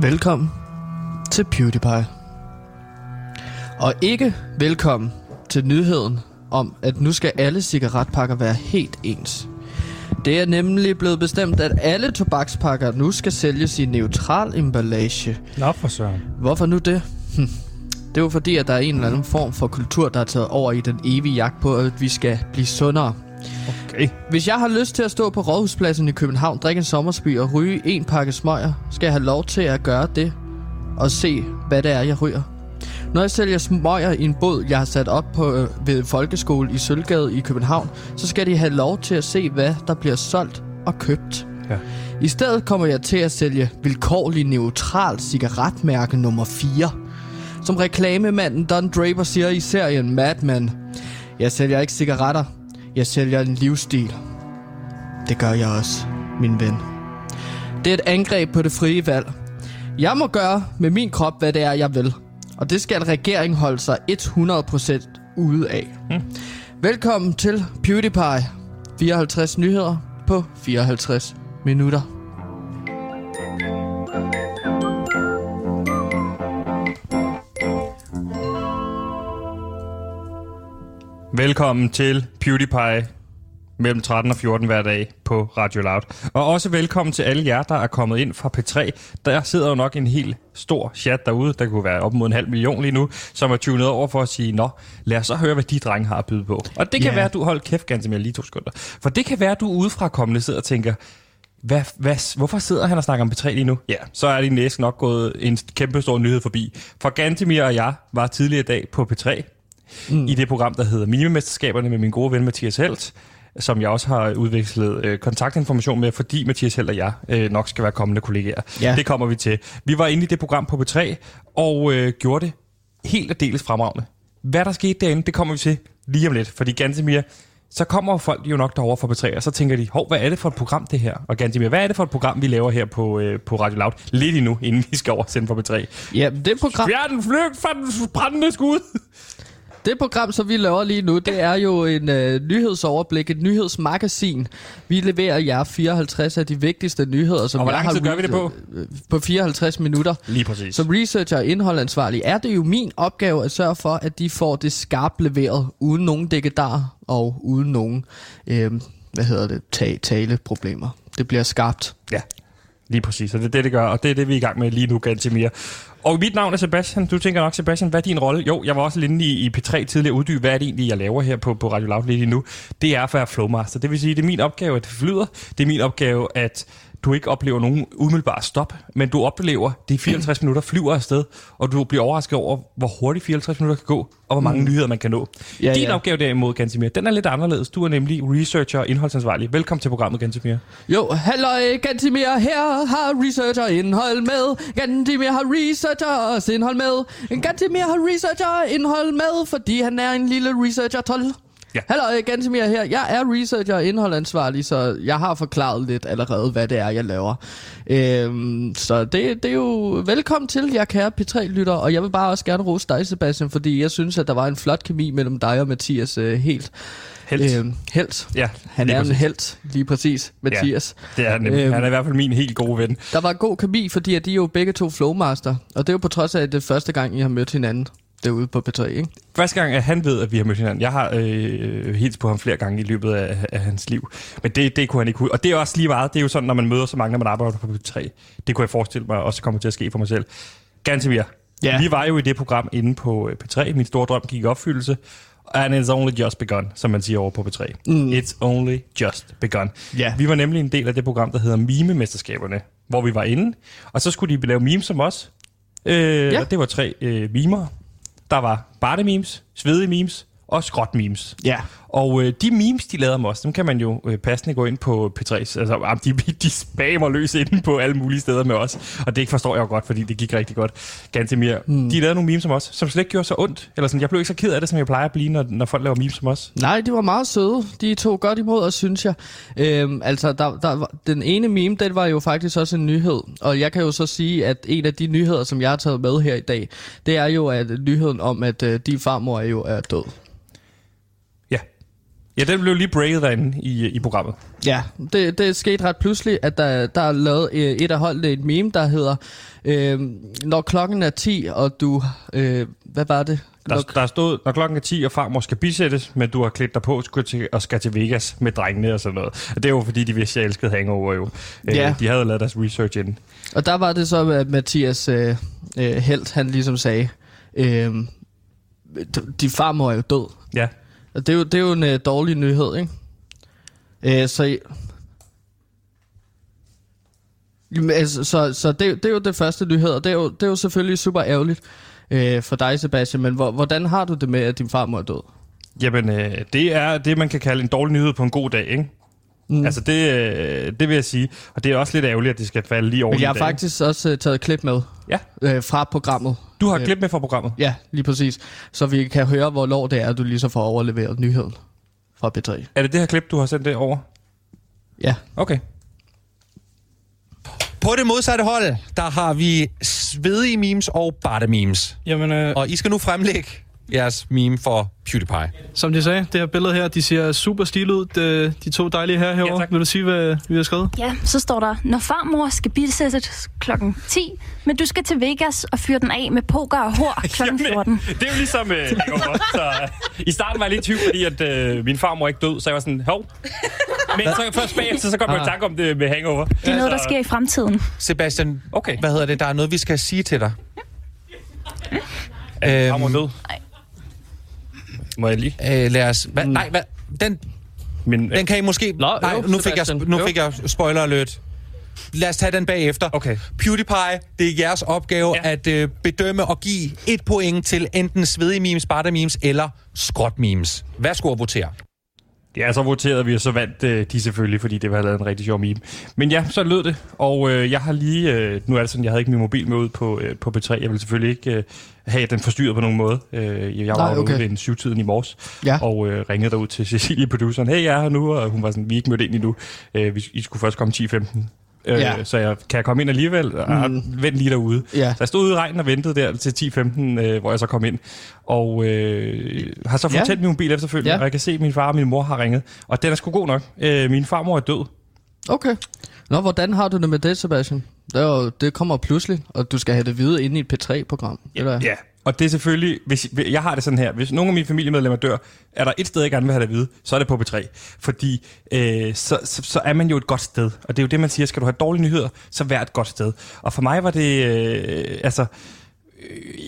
Velkommen til PewDiePie. Og ikke velkommen til nyheden om, at nu skal alle cigaretpakker være helt ens. Det er nemlig blevet bestemt, at alle tobakspakker nu skal sælges i neutral emballage. Nå for søren. Hvorfor nu det? Hm. Det er jo fordi, at der er en eller anden form for kultur, der er taget over i den evige jagt på, at vi skal blive sundere. Okay. Hvis jeg har lyst til at stå på Rådhuspladsen i København, drikke en sommersby og ryge en pakke smøger, skal jeg have lov til at gøre det og se, hvad det er, jeg ryger. Når jeg sælger smøger i en båd, jeg har sat op på, øh, ved folkeskole i Sølvgade i København, så skal de have lov til at se, hvad der bliver solgt og købt. Ja. I stedet kommer jeg til at sælge vilkårlig neutral cigaretmærke nummer 4. Som reklamemanden Don Draper siger i serien Mad Men. Jeg sælger ikke cigaretter. Jeg sælger en livsstil. Det gør jeg også, min ven. Det er et angreb på det frie valg. Jeg må gøre med min krop, hvad det er, jeg vil. Og det skal regeringen holde sig 100% ude af. Mm. Velkommen til PewDiePie. 54 nyheder på 54 minutter. Velkommen til PewDiePie mellem 13 og 14 hver dag på Radio Loud. Og også velkommen til alle jer, der er kommet ind fra P3. Der sidder jo nok en helt stor chat derude, der kunne være op mod en halv million lige nu, som er tunet over for at sige, nå, lad os så høre, hvad de drenge har at byde på. Og det kan Ja. være, at du holder kæft ganske mere lige to sekunder. For det kan være, at du udefra kommende sidder og tænker, hvad, hvad, hvorfor sidder han og snakker om P3 lige nu? Ja, så er din næse nok gået en kæmpe stor nyhed forbi. For Gantemir og jeg var tidligere i dag på P3, mm. i det program, der hedder Mimemesterskaberne med min gode ven Mathias Helt, som jeg også har udvekslet øh, kontaktinformation med, fordi Mathias Helt og jeg øh, nok skal være kommende kollegaer. Ja. Det kommer vi til. Vi var inde i det program på P3, og øh, gjorde det helt og deles fremragende. Hvad der skete derinde, det kommer vi til lige om lidt, fordi Gantemir, så kommer folk jo nok derover for P3, og så tænker de, hov, hvad er det for et program, det her? Og Gantemir, hvad er det for et program, vi laver her på, øh, på Radio Loud? Lidt endnu, inden vi skal over sende for P3. Ja, det program, Fjern flygt fra den brændende skud! Det program, som vi laver lige nu, det er jo en øh, nyhedsoverblik, et nyhedsmagasin. Vi leverer jer 54 af de vigtigste nyheder, som Og hvor lang har tid gør vi det på? øh, På 54 minutter. Lige præcis. Som researcher og indholdansvarlig er det jo min opgave at sørge for, at de får det skarpt leveret, uden nogen dækkedar og uden nogen, øh, hvad hedder det, ta- taleproblemer. Det bliver skarpt. Ja, lige præcis. Og det er det, det gør, og det er det, vi er i gang med lige nu, Gantemir. Og mit navn er Sebastian. Du tænker nok, Sebastian, hvad er din rolle? Jo, jeg var også inde i, i P3 tidligere uddyb, hvad er det egentlig, jeg laver her på, på Radio Loud lige nu. Det er for at være flowmaster. Det vil sige, det er min opgave, at det flyder. Det er min opgave, at du ikke oplever nogen umiddelbar stop, men du oplever, at de 54 minutter flyver afsted, og du bliver overrasket over, hvor hurtigt 54 minutter kan gå, og hvor mange mm. nyheder man kan nå. Ja, Din ja. opgave derimod, Gantemir, den er lidt anderledes. Du er nemlig researcher og indholdsansvarlig. Velkommen til programmet, Gantemir. Jo, halløj, Gantimir her har researcher indhold med. Gantimir har researcher også indhold med. Gantimir har researcher indhold med, fordi han er en lille researcher 12. Ja. Halløj, Gantimir her. Jeg er researcher og indholdansvarlig, så jeg har forklaret lidt allerede, hvad det er, jeg laver. Øhm, så det, det er jo velkommen til, jer kære P3-lytter, og jeg vil bare også gerne rose dig, Sebastian, fordi jeg synes, at der var en flot kemi mellem dig og Mathias øh, helt. Helt. Øhm, helt. Ja, Han er en præcis. helt, lige præcis, Mathias. Det er han. Øhm. Han er i hvert fald min helt gode ven. Der var god kemi, fordi at de er jo begge to flowmaster. Og det er jo på trods af, at det er første gang, I har mødt hinanden derude på P3, ikke? Første gang, at han ved, at vi har mødt hinanden. Jeg har øh, hils på ham flere gange i løbet af, af hans liv. Men det, det kunne han ikke. Og det er også lige meget. Det er jo sådan, når man møder så mange, når man arbejder på P3. Det kunne jeg forestille mig også kommer til at ske for mig selv. Gantemir, Ja. vi var jo i det program inde på øh, P3. Min store drøm gik i opfyldelse. And it's only just begun, som man siger over på P3. Mm. It's only just begun. Ja. Vi var nemlig en del af det program, der hedder Mime-mesterskaberne, hvor vi var inde. Og så skulle de lave memes som os. Øh. Og det var tre øh, mimer. Der var Barte-memes, svedige memes og skråt-memes. Ja. Og øh, de memes, de lavede om os, dem kan man jo øh, passende gå ind på P3's. Altså, de, de spammer løs inde på alle mulige steder med os. Og det forstår jeg jo godt, fordi det gik rigtig godt. Gantemir, mm. de lavede nogle memes om os, som slet ikke gjorde så ondt. Eller sådan, jeg blev ikke så ked af det, som jeg plejer at blive, når, når folk laver memes som os. Nej, de var meget søde. De tog godt imod os, synes jeg. Øhm, altså, der, der, var- den ene meme, den var jo faktisk også en nyhed. Og jeg kan jo så sige, at en af de nyheder, som jeg har taget med her i dag, det er jo at nyheden om, at øh, din farmor er jo er død. Ja. Den blev lige breaket derinde i, i programmet. Ja, det, det skete ret pludselig, at der, der er lavet øh, et af holdene et meme, der hedder, øh, når klokken er 10, og du, øh, hvad var det? Der, Når, der stod, når klokken er 10, og farmor skal bisættes, men du har klædt dig på skal til, og skal til Vegas med drengene og sådan noget. Og det er jo fordi, de vidste, at jeg elskede hangover jo. Øh, Ja. De havde lavet deres research inden. og der var det så, at Mathias øh, øh, Helt, han ligesom sagde, øh, din farmor er jo død. Ja. Og det er jo, det er jo en øh, dårlig nyhed, ikke? Øh, så Jamen, altså, så, så det, det er jo det første nyhed, og det er jo, det er jo selvfølgelig super ærgerligt øh, for dig, Sebastian, men hvor, hvordan har du det med, at din farmor er død? Jamen, øh, det er det, man kan kalde en dårlig nyhed på en god dag, ikke? Mm. Altså, det, øh, det vil jeg sige. Og det er også lidt ærgerligt, at det skal falde lige over Men jeg har dag, faktisk også øh, taget et klip med Ja, øh, fra programmet. Du har Øh. klip med fra programmet. Ja, lige præcis. Så vi kan høre, hvornår det er, du lige så får overleveret nyheden fra B3. Er det det her klip, du har sendt det over? Ja. Okay. På det modsatte hold, der har vi svedige memes og barte memes. Jamen, øh, Og I skal nu fremlægge jeres meme for PewDiePie. som de sagde, det her billede her, de ser super stil ud, de, de to dejlige her herovre. Ja, tak. Vil du sige, hvad vi har skrevet? Ja, så står der, når farmor skal bisættes klokken 10, men du skal til Vegas og fyre den af med poker og hår klokken 14. det er jo ligesom øh, så, øh, I starten var jeg lidt i tvivl, fordi at, øh, min farmor er ikke død, så jeg var sådan, hov. Men så først bagefter, så kom jeg i tanke om det med hangover. Det er noget, der sker i fremtiden. Sebastian, Okay. hvad hedder det? Der er noget, vi skal sige til dig. Er farmor Øhm, død? Må jeg lige? Øh, lad os... Hva, nej, hva, den, Men, den kan I måske... Nå, nej, jo, nu fik, jeg, nu fik jeg spoiler alert. Lad os tage den bagefter. Okay. PewDiePie, det er jeres opgave Ja. at øh, bedømme og give et point til enten svedige memes, barte memes eller skråt memes. Værsgo at votere. Ja, så voterede vi, og så vandt øh, de selvfølgelig, fordi det var lavet en rigtig sjov meme. Men ja, så lød det, og øh, jeg har lige... Øh, nu er det sådan, jeg havde ikke min mobil med ud på, øh, på P3. Jeg ville selvfølgelig ikke øh, have den forstyrret på nogen måde. Øh, jeg var Nej, okay. ude ved en syvtiden i morges, Ja. og øh, ringede derud til Cecilie, produceren. Hey, jeg er her nu, og hun var sådan, vi er ikke mødt ind endnu. Øh, vi, I skulle først komme 10.15. Øh, Ja. Så jeg, kan jeg komme ind alligevel? Mm. Mm. Vent lige derude. Ja. Så jeg stod ude i regnen og ventede der til 10.15, øh, hvor jeg så kom ind. Og øh, har så fået Ja. ja. min mobil efterfølgende, Ja. ja. og jeg kan se, at min far og min mor har ringet. Og den er sgu god nok. Øh, min farmor er død. Okay. Nå, hvordan har du det med det, Sebastian? Det, er jo, det kommer pludselig, og du skal have det at vide inde i et P3-program. Eller? Ja. Og det er selvfølgelig, hvis, jeg har det sådan her, hvis nogen af mine familiemedlemmer dør, er der et sted, jeg gerne vil have det at vide, så er det på B3. Fordi øh, så, så, så er man jo et godt sted. Og det er jo det, man siger, skal du have dårlige nyheder, så vær et godt sted. Og for mig var det, øh, altså,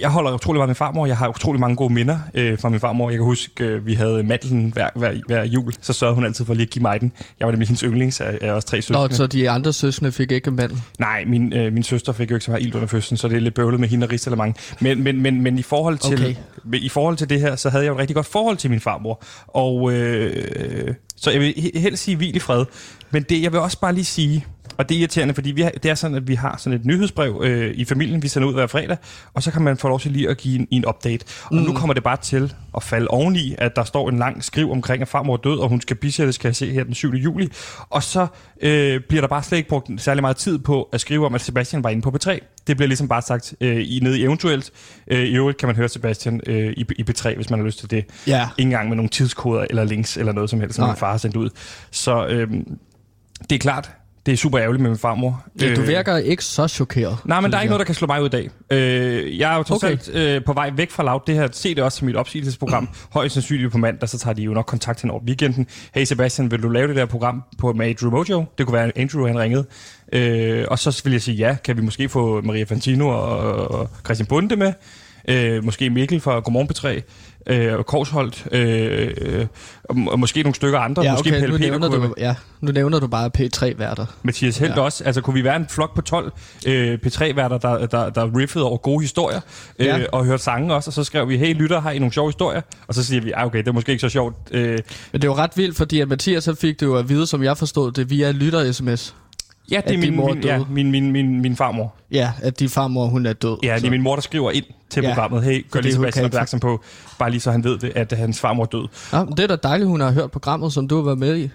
jeg holder utrolig meget med farmor. Jeg har utrolig mange gode minder øh, fra min farmor. Jeg kan huske, øh, vi havde mandlen hver, hver, hver jul. Så sørgede hun altid for lige at give mig den. Jeg var nemlig hendes yndlings af, af os tre søskende. Nå, så de andre søskende fik ikke en mand. Nej, min, øh, min søster fik jo ikke så meget ild under fødslen, så det er lidt bøvlet med hende og Risalemang. Men, men, men, men i, forhold til, Okay. i forhold til det her, så havde jeg jo et rigtig godt forhold til min farmor. Og øh, så jeg vil he- helst sige hvil i fred. Men det, jeg vil også bare lige sige, og det er irriterende, fordi vi har, det er sådan, at vi har sådan et nyhedsbrev øh, i familien, vi sender ud hver fredag, og så kan man få lov til lige at give en, en update. Og mm. nu kommer det bare til at falde oveni, at der står en lang skriv omkring, at farmor er død, og hun skal bisættes, kan jeg se her den 7. juli. Og så øh, bliver der bare slet ikke brugt særlig meget tid på at skrive om, at Sebastian var inde på P3. Det bliver ligesom bare sagt øh, i nede i eventuelt. Øh, I øvrigt kan man høre Sebastian øh, i, i P3, hvis man har lyst til det. Ja. Ikke engang med nogle tidskoder eller links eller noget som helst, som Nej. min far har sendt ud. Så øh, det er klart, det er super ærgerligt med min farmor. Øh, du Øh, virker ikke så chokeret. Nej, men der er ikke noget, der kan slå mig ud i dag. Øh, jeg er jo trods Okay. alt øh, på vej væk fra Loud. Det her, se det også som mit opsigelsesprogram. Højst sandsynligt på mandag, så tager de jo nok kontakt hen over weekenden. Hey Sebastian, vil du lave det der program på med Andrew Mojo? Det kunne være, Andrew han ringede. Øh, og så vil jeg sige ja. Kan vi måske få Maria Fantino og, og Christian Bunde med? Øh, måske Mikkel fra Godmorgen P3 øh, og Korsholdt, øh, øh, og, måske nogle stykker andre. Ja, måske okay, Pelle nu Peter nævner, være du, ja, nu nævner du bare P3-værter. Mathias Helt Ja. også. Altså, kunne vi være en flok på 12 øh, P3-værter, der, der, der riffede over gode historier, øh, Ja. og hørte sange også, og så skrev vi, hey lytter, har I nogle sjove historier? Og så siger vi, ah, okay, det er måske ikke så sjovt. Øh, Men det er jo ret vildt, fordi at Mathias så fik det jo at vide, som jeg forstod det, via lytter-sms. Ja, det er min, mor er min, ja, min, min, min, min farmor. Ja, at din farmor, hun er død. Ja, det er min mor, der skriver ind til Ja, ja, programmet, hey, gør lige Sebastian opmærksom på, bare lige så han ved det, at hans farmor er død. Men det er da dejligt, hun har hørt programmet, som du har været med i.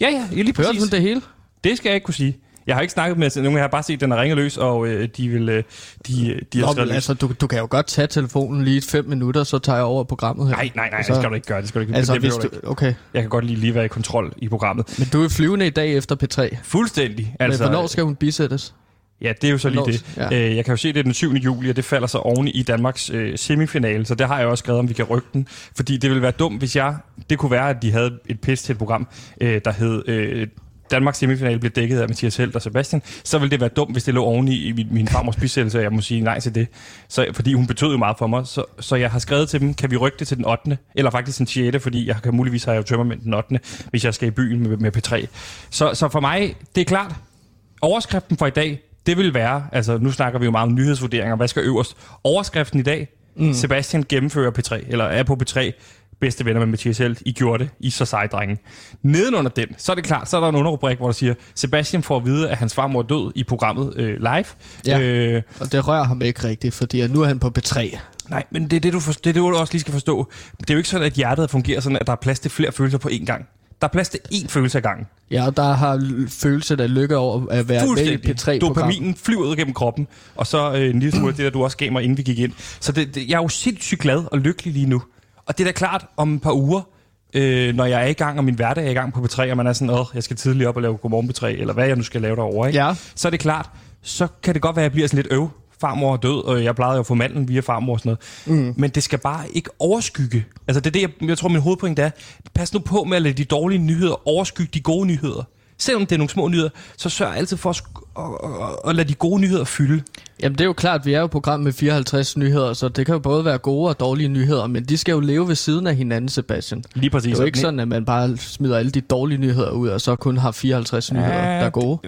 Ja, ja, lige Hørte præcis. hun det hele? Det skal jeg ikke kunne sige. Jeg har ikke snakket med nogen, jeg har bare set, at den er ringet løs, og øh, de vil, øh, de, de har Nå, men altså, du, du kan jo godt tage telefonen lige fem minutter, så tager jeg over programmet her. Nej, nej, nej, Altså, det skal du ikke gøre. Det skal du ikke. Altså, det hvis du, okay. Jeg kan godt lige, lige være i kontrol i programmet. Men du er flyvende i dag efter P3. Fuldstændig. Altså, Men hvornår skal hun bisættes? Ja, det er jo så lige Hvornår- det. ja. Øh, jeg kan jo se, det er den 7. juli, og det falder så oven i Danmarks øh, semifinale, så det har jeg også skrevet, om vi kan rykke den. Fordi det ville være dumt, hvis jeg... Det kunne være, at de havde et pis til et program, øh, der hed... Øh, Danmarks semifinale blev dækket af Mathias Helt og Sebastian, så ville det være dumt, hvis det lå oven i, min, min farmors bisættelse, og jeg må sige nej til det. Så, fordi hun betød jo meget for mig. Så, så jeg har skrevet til dem, kan vi rykke det til den 8. Eller faktisk den 6. fordi jeg kan muligvis have jo tømmermænd den 8. hvis jeg skal i byen med, med P3. Så, så for mig, det er klart, overskriften for i dag, det vil være, altså nu snakker vi jo meget om nyhedsvurderinger, hvad skal øverst? Overskriften i dag, mm. Sebastian gennemfører P3, eller er på P3, bedste venner med Mathias Helt, I gjorde det, I så seje drenge. Nedenunder den, så er det klart, så er der en underrubrik, hvor der siger, Sebastian får at vide, at hans farmor er død i programmet øh, live. Ja. Øh, Og det rører ham ikke rigtigt, fordi nu er han på P3. nej, men det er det, du, for, det er det, du også lige skal forstå. Det er jo ikke sådan, at hjertet fungerer sådan, at der er plads til flere følelser på én gang. Der er plads til én følelse ad gangen. Ja, og der har l- følelse af lykke over at være med i et P3-program. Dopaminen flyver ud gennem kroppen, og så øh, en lille smule det, der du også gav mig, inden vi gik ind. Så det, det, jeg er jo sindssygt glad og lykkelig lige nu. Og det er da klart, om et par uger, øh, når jeg er i gang, og min hverdag er i gang på P3, og man er sådan, åh, jeg skal tidligt op og lave Godmorgen P3, eller hvad jeg nu skal lave derovre, ikke? Ja. så er det klart, så kan det godt være, at jeg bliver sådan lidt øv. Farmor er død, og jeg plejede jo at få manden via farmor og sådan noget. Mm. Men det skal bare ikke overskygge. Altså det er det, jeg, jeg tror, min hovedpoint er. Pas nu på med at lade de dårlige nyheder overskygge de gode nyheder. Selvom det er nogle små nyheder, så sørg altid for at, at, at, at lade de gode nyheder fylde. Jamen det er jo klart, vi er jo et program med 54 nyheder, så det kan jo både være gode og dårlige nyheder, men de skal jo leve ved siden af hinanden, Sebastian. Lige præcis. Det er jo ikke Og sådan, at man bare smider alle de dårlige nyheder ud, og så kun har 54 nyheder, der er gode.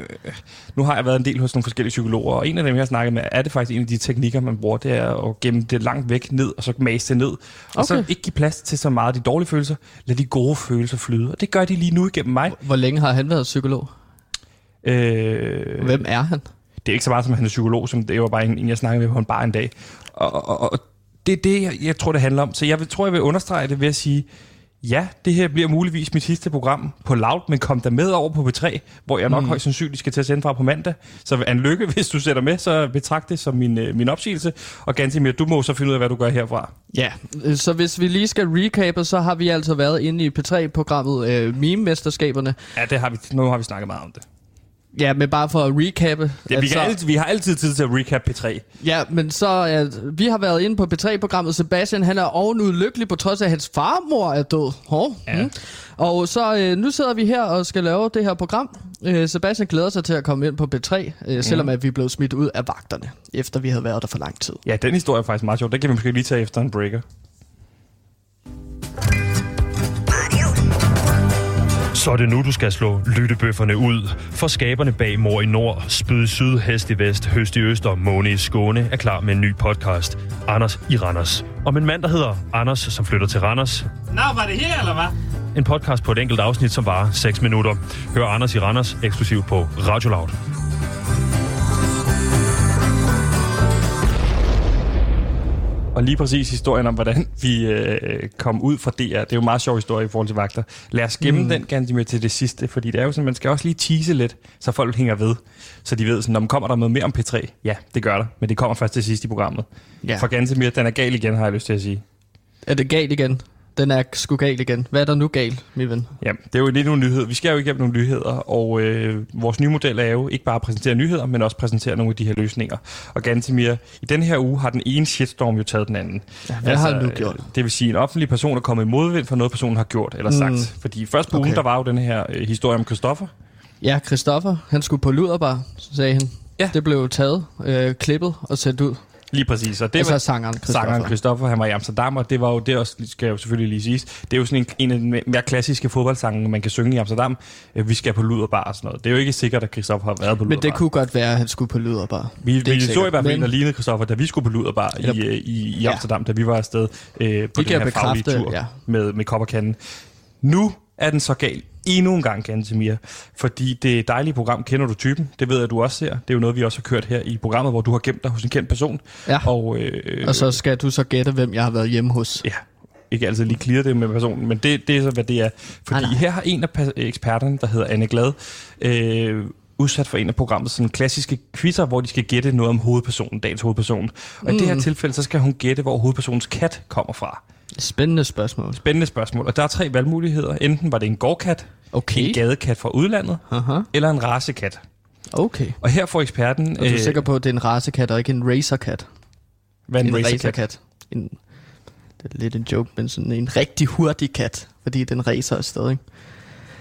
Nu har jeg været en del hos nogle forskellige psykologer, og en af dem, jeg har snakket med, er det faktisk en af de teknikker, man bruger, det er at gemme det langt væk ned, og så mase det ned. Og så Okay. ikke give plads til så meget af de dårlige følelser. Lad de gode følelser flyde. Og det gør de lige nu igennem mig. Hvor længe har han været psykolog? Øh, Hvem er han? det er ikke så meget som han er psykolog, som det var bare en, en jeg snakkede med på en bar en dag. Og, og, og det er det, jeg, jeg tror, det handler om. Så jeg vil, tror, jeg vil understrege det ved at sige, ja, det her bliver muligvis mit sidste program på Loud, men kom der med over på P3, hvor jeg nok mm. højst sandsynligt skal til at sende fra på mandag. Så en lykke, hvis du sætter med, så betragt det som min, øh, min opsigelse. Og Gansimir, du må så finde ud af, hvad du gør herfra. Ja, øh, så hvis vi lige skal recappe, så har vi altså været inde i P3-programmet øh, Meme-mesterskaberne. Ja, det har vi, nu har vi snakket meget om det. Ja, men bare for at recappe. Ja, vi, kan så- altid, vi har altid tid til at recap P3. Ja, men så at vi har været inde på P3-programmet. Sebastian, han er ovenud lykkelig på trods af, at hans farmor er død. Hov. Ja. Mm. Og så øh, nu sidder vi her og skal lave det her program. Øh, Sebastian glæder sig til at komme ind på P3, øh, selvom Mm. at vi blev smidt ud af vagterne, efter vi havde været der for lang tid. Ja, den historie er faktisk meget sjov. Den kan vi måske lige tage efter en breaker. Så er det nu, du skal slå lyttebøfferne ud. For skaberne bag Mor i Nord, Spyd i Syd, Hest i Vest, Høst i Øst og Måne i Skåne er klar med en ny podcast. Anders i Randers. Om en mand, der hedder Anders, som flytter til Randers. Nå, var det her, eller hvad? En podcast på et enkelt afsnit, som varer 6 minutter. Hør Anders i Randers eksklusivt på Radio Loud. Og lige præcis historien om, hvordan vi øh, kom ud fra DR. Det er jo en meget sjov historie i forhold til vagter. Lad os gemme mm. den ganske med til det sidste, fordi det er jo sådan, man skal også lige tease lidt, så folk hænger ved. Så de ved sådan, om kommer der noget mere om P3? Ja, det gør der, men det kommer først til sidst i programmet. Ja. For ganske mere, den er gal igen, har jeg lyst til at sige. Er det galt igen? Den er sgu galt igen. Hvad er der nu galt, min ven? Ja, det er jo lidt nogle nyheder. Vi skal jo igennem nogle nyheder, og øh, vores nye model er jo ikke bare at præsentere nyheder, men også præsentere nogle af de her løsninger. Og Gantemir, i den her uge har den ene shitstorm jo taget den anden. Ja, hvad har han nu gjort? øh, Det vil sige, en offentlig person er kommet i modvind for noget, personen har gjort eller sagt. Mm. Fordi først på. Okay. ugen, der var jo den her øh, historie om Christoffer. Ja, Christoffer, han skulle på luderbar, sagde han. Ja. Det blev taget, øh, klippet og sendt ud. Lige præcis. Og det Det var sangeren Christoffer. sangeren Christoffer, han var i Amsterdam, og det var jo det også, skal jo selvfølgelig lige siges, det er jo sådan en, en af de mere klassiske fodboldsange, man kan synge i Amsterdam. Øh, Vi skal på luderbar og sådan noget. Det er jo ikke sikkert, at Christoffer har været på luderbar. Men det kunne godt være, at han skulle på luderbar. Vi, Det vi så i hvert fald en, der lignede Christoffer, da vi skulle på Luderbar i, Eller- øh, i, i Ja. Amsterdam, da vi var afsted øh, på Det den her jeg faglige tur ja. med, med kop og kanden. Nu er den så gal endnu en gang, Gantemir, fordi det dejlige program Kender du typen? Det ved jeg, du også ser. Det er jo noget, vi også har kørt her i programmet, hvor du har gemt dig hos en kendt person. Ja. Og, øh, Og så skal du så gætte, hvem jeg har været hjemme hos. Ja, ikke altid lige clear det med personen, men det, det er så, hvad det er. Fordi Nej, nej. her har en af eksperterne, der hedder Anne Glad, øh, udsat for en af programmets sådan klassiske quizzer, hvor de skal gætte noget om hovedpersonen, dagens hovedperson. Og mm. i det her tilfælde, så skal hun gætte, hvor hovedpersonens kat kommer fra. Spændende spørgsmål. Spændende spørgsmål. Og der er tre valgmuligheder. Enten var det en gårdkat, Okay. en gadekat fra udlandet, Aha. eller en racekat. Okay. Og her får eksperten... Og du er sikker på, at det er en racekat og ikke en racerkat? hvad En en racerkat? racerkat. En, det er lidt en joke, men sådan en rigtig hurtig kat, fordi den racer afsted, ikke?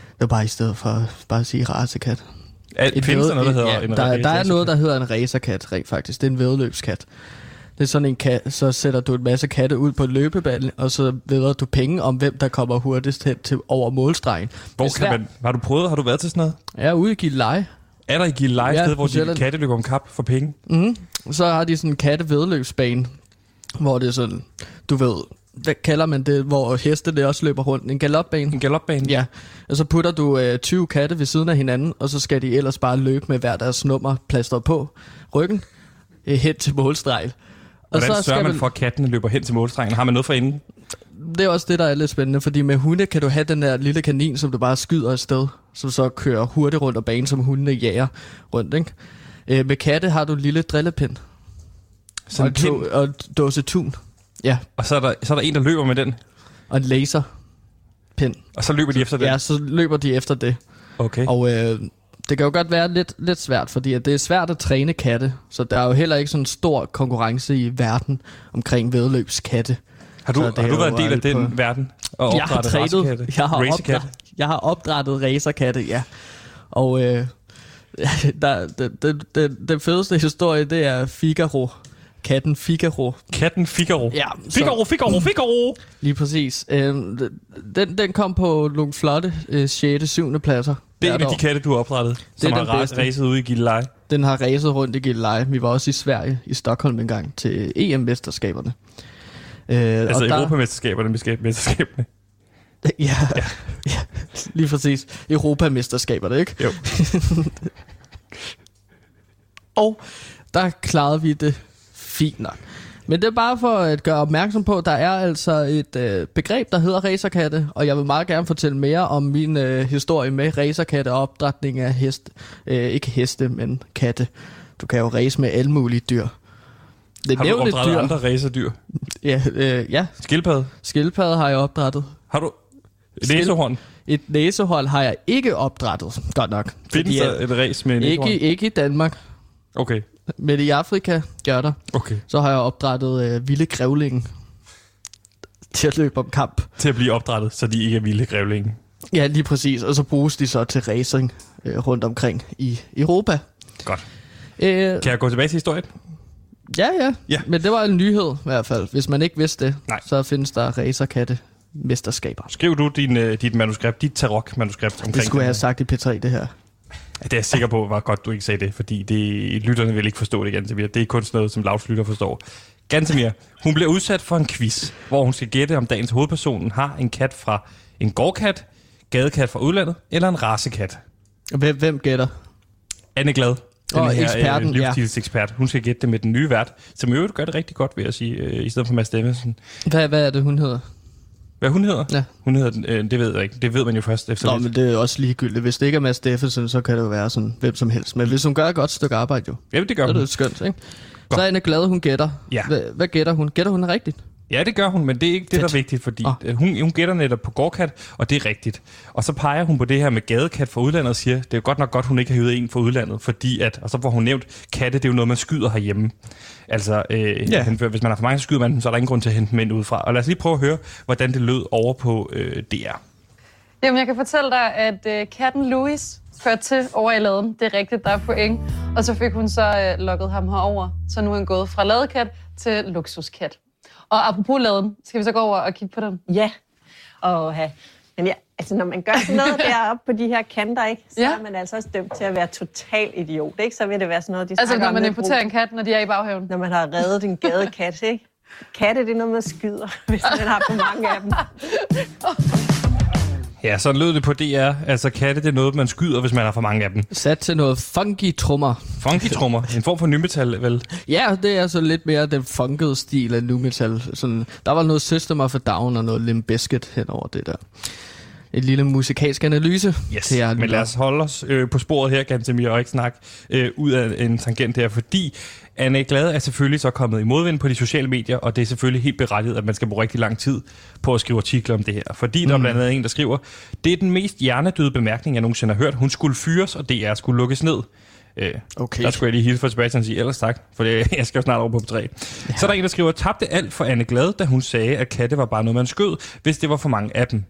Det var bare i stedet for bare at sige racekat. Er, findes der noget, der hedder ja, en der, der er racerkat? noget, der hedder en racerkat, rent faktisk. Det er en vedløbskat. Det er sådan en kat, så sætter du en masse katte ud på en løbebane, og så vedder du penge om, hvem der kommer hurtigst hen til over målstregen. Hvor kan man, har du prøvet, har du været til sådan noget? Jeg er ude i Gilleleje. Er der i Gilleleje Ja, sted, hvor de katte løber om kap for penge? Mm. Så har de sådan en kattevedløbsbane, hvor det er sådan, du ved, hvad kalder man det, hvor hestene også løber rundt? En galopbane? En galopbane? Ja, og så putter du øh, 20 katte ved siden af hinanden, og så skal de ellers bare løbe med hver deres nummer plastret på ryggen øh, hen til målstregen. Og Hvordan så sørger skal man for, at kattene løber hen til målstrengen? Har man noget for inden? Det er også det, der er lidt spændende, fordi med hunde kan du have den der lille kanin, som du bare skyder afsted, som så kører hurtigt rundt om banen, som hundene jager rundt, ikke? Øh, med katte har du en lille drillepind Så og, en pind, og dåse tun. Ja, og så er, der, så er der en, der løber med den, og en laserpind. og så løber de efter den? Ja, så løber de efter det. Okay. Og øh, det kan jo godt være lidt, lidt svært, fordi at det er svært at træne katte, så der er jo heller ikke sådan en stor konkurrence i verden omkring vedløbskatte. Har du, det har du været en del af den på- verden? Og Jeg har, opdrættet trænet, jeg, har opdræt, jeg har opdrettet racerkatte, ja. Og øh, der, den, den, den, den fedeste historie, det er Figaro. Katten Figaro. Katten Figaro. Ja, så- Figaro, Figaro, Figaro! Lige præcis. Øh, den, den kom på nogle flotte øh, 6. 7. pladser. Det er en af de katte, du har opdrettet, som er har bedste. racet ude i Gilleleje. Den har racet rundt i Gilleleje. Vi var også i Sverige, i Stockholm en gang, til EM-mesterskaberne. Øh, Altså og der- Europamesterskaberne, mesterskab- mesterskaberne. Ja, ja. ja, lige præcis. Europamesterskaberne, ikke? Jo. Og der klarede vi det fint nok. Men det er bare for at gøre opmærksom på, at der er altså et øh, begreb, der hedder racerkatte, og jeg vil meget gerne fortælle mere om min øh, historie med racerkatte og opdrætning af hest. Øh, ikke heste, men katte. Du kan jo race med alle mulige dyr. Det Har du nævnte opdrettet dyr. andre racerdyr? Ja, øh, ja, Skildpadde? skildpadde har jeg opdrettet. Har du Skil- næsehorn? Et næsehold har jeg ikke opdrettet, godt nok. Findes der et race med næsehorn? ikke, ikke i Danmark, Okay, men i Afrika gør der. okay. Så har jeg opdrettet øh, vilde grævling til at løbe om kamp. Til at blive opdrettet, så de ikke er vilde grævlinge. Ja, lige præcis. Og så bruges de så til racing øh, rundt omkring i Europa. Godt. Øh, Kan jeg gå tilbage til historien? ja, ja, Ja. Men det var en nyhed i hvert fald. Hvis man ikke vidste det, Nej. så findes der racerkatte mesterskaber. Skriv du din, øh, dit manuskript, dit tarok-manuskript omkring Det skulle jeg have sagt i P3, det her. Det er jeg sikker på, var godt, du ikke sagde det, fordi det, lytterne vil ikke forstå det, Gantemir. Det er kun sådan noget, som Lavs lytter forstår. Gantemir, hun bliver udsat for en quiz, hvor hun skal gætte, om dagens hovedperson har en kat fra en gårdkat, gadekat fra udlandet, eller en racekat. Hvem, hvem gætter? Anne Glad, den Og her eksperten, øh, ja. livsstilsekspert, hun skal gætte det med den nye vært, som i øvrigt gør det rigtig godt, vil jeg sige, øh, i stedet for Mads Steffensen. Hvad, hvad er det, hun hedder? Hvad hun hedder? Ja. Hun hedder, øh, det ved jeg ikke. Det ved man jo først efter Nå, lidt. men det er også ligegyldigt. Hvis det ikke er Mads Steffensen, så kan det jo være sådan hvem som helst. Men hvis hun gør et godt stykke arbejde jo, Ja, det gør så er hun. det skønt, ikke? Så er Anne glad, hun gætter. Ja. Hvad, hvad gætter hun? Gætter hun rigtigt? Ja, det gør hun, men det er ikke det, der er vigtigt, fordi oh. hun, hun gætter netop på gårdkat, og det er rigtigt. Og så peger hun på det her med gadekat fra udlandet og siger, det er godt nok godt, hun ikke har hyret en fra udlandet, fordi at, og så får hun nævnt, katte, det er jo noget, man skyder herhjemme. Altså, øh, Ja. ja. hvis man har for mange, så skyder man dem, så er der ingen grund til at hente dem ind udefra. Og lad os lige prøve at høre, hvordan det lød over på øh, DR. Jamen, jeg kan fortælle dig, at øh, katten Louis førte til over i laden. Det er rigtigt, der er point. Og så fik hun så øh, lukket ham herover. Så nu er han gået fra ladekat til luksuskat. Og apropos laden, skal vi så gå over og kigge på den? Ja, og ja. Men ja, altså når man gør sådan noget deroppe på de her kanter, ikke, så Ja. er man altså også dømt til at være total idiot. Ikke? Så vil det være sådan noget, de Altså, når man importerer en kat, når de er i baghaven. Når man har reddet en gadekat, ikke? Katte, det er noget, man skyder, hvis man har for mange af dem. Ja, så lød det på DR. Altså, katte, det er noget, man skyder, hvis man har for mange af dem. Sat til noget funky trummer. Funky trommer, en form for nymetal, vel? Ja, det er så lidt mere den funkede stil af nu metal. Sådan, der var noget System of a Down og noget Limp Bizkit hen over det der. En lille musikalsk analyse Yes. til jer Men lad os holde os øh, på sporet her, Gantemir, og ikke snakke øh, ud af en tangent her, fordi Anne Glade er selvfølgelig så kommet i modvind på de sociale medier, og det er selvfølgelig helt berettiget, at man skal bruge rigtig lang tid på at skrive artikler om det her. Fordi der er blandt andet en, der skriver, det er den mest hjernedøde bemærkning, jeg nogensinde har hørt. Hun skulle fyres, og DR skulle lukkes ned. Øh, Okay. Der skulle jeg lige hilse fra Sebastian og sige, ellers tak, for det, jeg skal jo snart over på P3. Ja. Så er der en, der skriver, tabte alt for Anne Glad, da hun sagde, at katte var bare noget, man skød, hvis det var for mange af dem.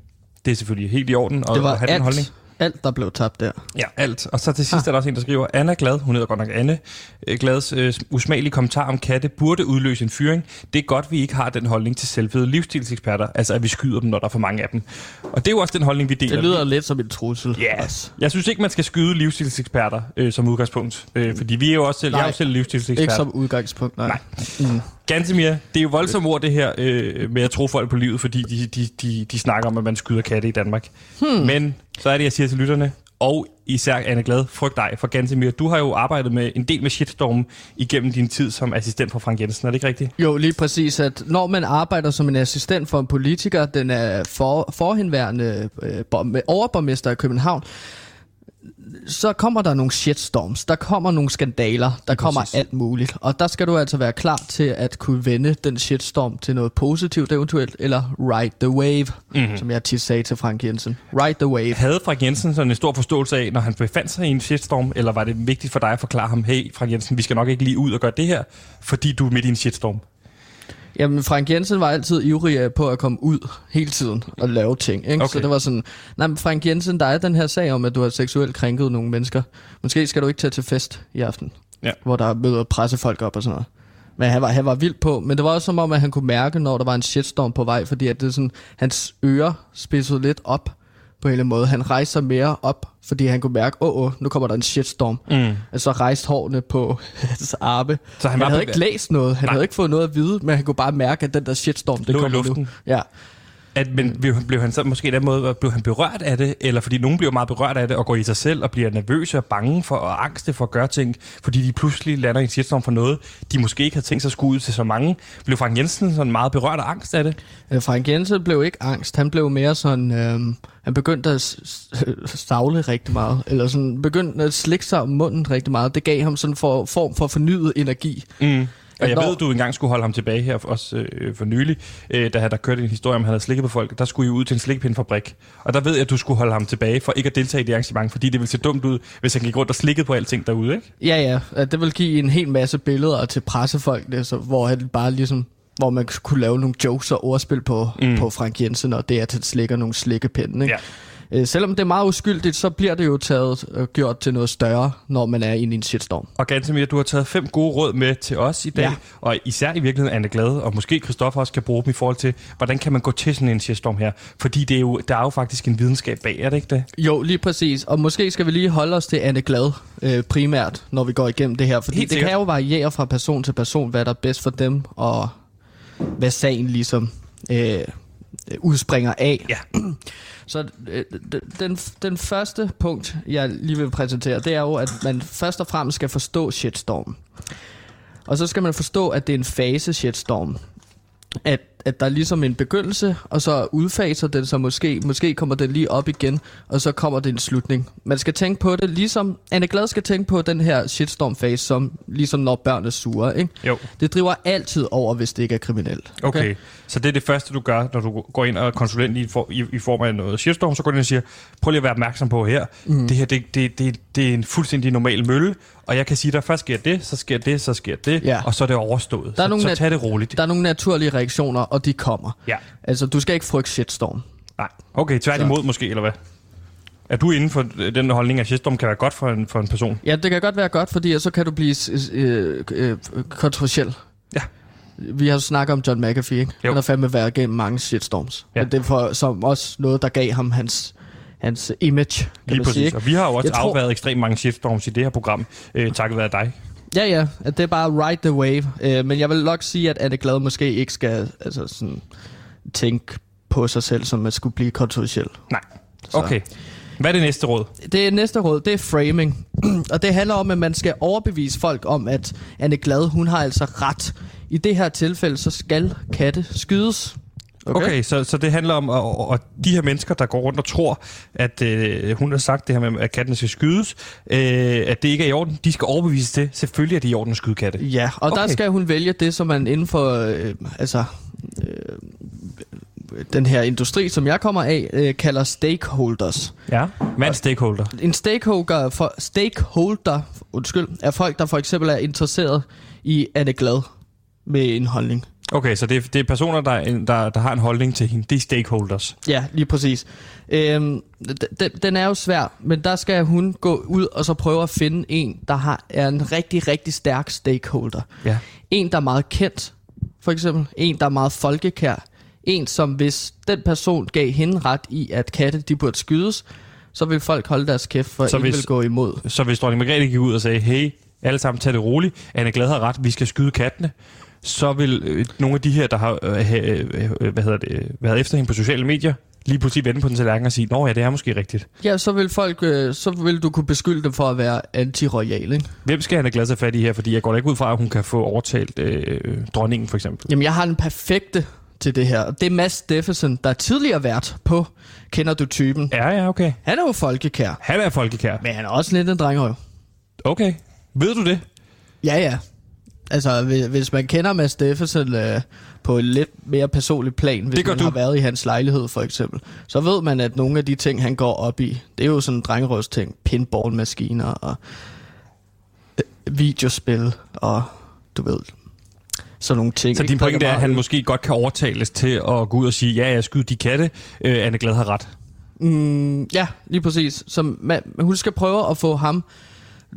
Det er selvfølgelig helt i orden at, det var at have den holdning. alt, alt, der blev tabt der. Ja, alt. Og så til sidst ah. er der også en, der skriver, Anna Glad, hun hedder godt nok Anne, øh, Glads øh, usmagelige kommentar om katte burde udløse en fyring. Det er godt, vi ikke har den holdning til selvfede livsstilseksperter, altså at vi skyder dem, når der er for mange af dem. Og det er jo også den holdning, vi deler. Det lyder lidt som en trussel. Ja, også. jeg synes ikke, man skal skyde livsstilseksperter øh, som udgangspunkt. Øh, fordi vi er jo også selv, jeg er jo Nej, selv livsstilsekspert. Ikke som udgangspunkt, nej. Nej. Gantemir, det er jo voldsomme ord det her øh, med at tro folk på livet, fordi de, de, de, de snakker om, at man skyder katte i Danmark. Hmm. Men så er det, jeg siger til lytterne, og især Anne Glad, frygt dig for Gantemir. Du har jo arbejdet med en del med shitstorm igennem din tid som assistent for Frank Jensen, er det ikke rigtigt? Jo, lige præcis, at når man arbejder som en assistent for en politiker, den er for, forhenværende øh, borg- overborgmester i København, så kommer der nogle shitstorms, der kommer nogle skandaler, der kommer præcis. alt muligt. Og der skal du altså være klar til at kunne vende den shitstorm til noget positivt eventuelt, eller ride the wave, mm-hmm. som jeg tit sagde til Frank Jensen. Ride the wave. Havde Frank Jensen sådan en stor forståelse af, når han befandt sig i en shitstorm, eller var det vigtigt for dig at forklare ham, hey Frank Jensen, vi skal nok ikke lige ud og gøre det her, fordi du er midt i en shitstorm? Jamen, Frank Jensen var altid ivrig øh, på at komme ud hele tiden og lave ting. Ikke? Okay. Så det var sådan, nej, men Frank Jensen, der er den her sag om, at du har seksuelt krænket nogle mennesker. Måske skal du ikke tage til fest i aften, Ja. hvor der møder pressefolk op og sådan noget. Men han var, han var vild på, men det var også som om, at han kunne mærke, når der var en shitstorm på vej, fordi at det sådan, hans ører spidsede lidt op på en eller anden måde. Han rejste sig mere op, fordi han kunne mærke, åh, oh, oh, nu kommer der en shitstorm. Mm. Og så rejste hårene på hans arme. Så han han, havde ikke læst noget, han Nej. havde ikke fået noget at vide, men han kunne bare mærke, at den der shitstorm, det Lå kommer nu. Ja. At, men blev, blev han så måske den måde, blev han berørt af det, eller fordi nogen bliver meget berørt af det og går i sig selv og bliver nervøse og bange for og angste for at gøre ting, fordi de pludselig lander i en shitstorm for noget, de måske ikke havde tænkt sig at skulle ud til så mange. Blev Frank Jensen sådan meget berørt og angst af det? Øh, Frank Jensen blev ikke angst, han blev mere sådan, øh, han begyndte at savle rigtig meget, eller sådan begyndte at slikke sig om munden rigtig meget. Det gav ham sådan en for, form for fornyet energi. Mm. Og jeg Når- ved, du engang skulle holde ham tilbage her for os øh, for nylig, øh, da der kørte en historie om, at han havde slikket på folk. Der skulle I ud til en slikpindfabrik. Og der ved jeg, at du skulle holde ham tilbage for ikke at deltage i det arrangement, fordi det ville se dumt ud, hvis han gik rundt og slikkede på alting derude, ikke? Ja, ja, det vil give en hel masse billeder til pressefolkene, så, hvor han bare ligesom hvor man kunne lave nogle jokes og ordspil på, Mm. på Frank Jensen, og det er, at han slikker nogle slikkepinde. Ikke? Ja. Øh, selvom det er meget uskyldigt, så bliver det jo taget og gjort til noget større, når man er inde i en shitstorm. Og Gantemir, du har taget fem gode råd med til os i dag, ja. Og især i virkeligheden Anne Glad, og måske Christoffer også kan bruge dem i forhold til, hvordan kan man gå til sådan en shitstorm her? Fordi det er jo, der er jo faktisk en videnskab bag, er det ikke det? Jo, lige præcis. Og måske skal vi lige holde os til Anne Glad øh, primært, når vi går igennem det her. Fordi Helt det sikkert. kan jo variere fra person til person, hvad der er bedst for dem, og hvad sagen ligesom øh, udspringer af. Ja. Så øh, den, den første punkt, jeg lige vil præsentere, det er jo, at man først og fremmest skal forstå shitstorm. Og så skal man forstå, at det er en fase shitstorm. At, at der er ligesom en begyndelse, og så udfaser den så måske, måske kommer den lige op igen, og så kommer det en slutning. Man skal tænke på det, ligesom Anne Glad skal tænke på den her shitstorm-fase, som ligesom når børn er sure, ikke? Jo. Det driver altid over, hvis det ikke er kriminelt. Okay. okay. Så det er det første, du gør, når du går ind og er konsulent i, for, i, i form af noget shitstorm, så går du ind og siger, prøv lige at være opmærksom på her. Mm. Det her, det, det, det, det er en fuldstændig normal mølle, og jeg kan sige dig, først sker det, så sker det, så sker det, Ja. og så er det overstået. Der er så, nogle så tag det roligt. Der er nogle naturlige reaktioner, og de kommer. Ja. Altså, du skal ikke frygte shitstorm. Nej. Okay, tværtimod måske, eller hvad? Er du inden for øh, den holdning, at shitstorm kan være godt for en, for en person? Ja, det kan godt være godt, fordi så kan du blive øh, øh, kontroversiel. Ja. Vi har jo snakket om John McAfee, ikke? Jo. Han har fandme været igennem mange shitstorms. Ja. Men det er for, som også noget, der gav ham hans, hans image, kan Lige man præcis. sige. Ikke? Og vi har jo også Jeg tror- afværet ekstremt mange shitstorms i det her program, øh, takket være dig. Ja, ja, at det er bare ride the wave. Øh, men jeg vil nok sige, at Anne Glad måske ikke skal altså, sådan, tænke på sig selv, som at skulle blive kontroversiel. Nej. Okay. Hvad er det næste råd? Det næste råd, det er framing. og det handler om, at man skal overbevise folk om, at Anne Glad, hun har altså ret. I det her tilfælde, så skal katte skydes. Okay, okay så, så det handler om, og de her mennesker, der går rundt og tror, at øh, hun har sagt det her med, at katten skal skydes, øh, at det ikke er i orden, de skal overbevise det. Selvfølgelig er det i orden at skyde katte. Ja, og okay. der skal hun vælge det, som man inden for øh, altså, øh, den her industri, som jeg kommer af, øh, kalder stakeholders. Ja. Hvad er en stakeholder? En stakeholder, for, stakeholder undskyld, er folk, der for eksempel er interesseret i Anne Glad med en holdning. Okay, så det er, det er personer, der, er en- der, der har en holdning til hende. Det er stakeholders. Ja, lige præcis. Øhm, den, den er jo svær, men der skal hun gå ud og så prøve at finde en, der har, er en rigtig, rigtig stærk stakeholder. Ja. En, der er meget kendt, for eksempel. En, der er meget folkekær. En, som hvis den person gav hende ret i, at katte de burde skydes, så vil folk holde deres kæft, for Så hvis- vil gå imod. Så hvis dronning Margrethe gik ud og sagde, hey, alle sammen tag det roligt, Anne Glad har ret, vi skal skyde kattene, så vil øh, nogle af de her, der har øh, øh, øh, hvad hedder det, øh, været efter hende på sociale medier, lige pludselig vende på den tallerken og sige, nå ja, det er måske rigtigt. Ja, så vil folk, øh, så vil du kunne beskylde dem for at være anti-royal, ikke? Hvem skal Anne Glad tage fat i her? Fordi jeg går da ikke ud fra, at hun kan få overtalt øh, dronningen, for eksempel. Jamen, jeg har den perfekte til det her. Det er Mads Steffensen, der er tidligere vært på Kender du typen? Ja, ja, okay. Han er jo folkekær, Han er folkekær. men han er også lidt en drengerøv. Okay. Ved du det? Ja, ja. Altså, hvis, hvis man kender Mads Steffensen øh, på et lidt mere personligt plan, hvis man du. har været i hans lejlighed for eksempel, så ved man, at nogle af de ting, han går op i, det er jo sådan drengerøvs ting. Pinballmaskiner og øh, videospil og du ved, sådan nogle ting. Så din pointe er, at han måske godt kan overtales til at gå ud og sige, ja, jeg skyder de katte, øh, Anne Glad har ret. Mm, ja, lige præcis. Så man, hun skal prøve at få ham...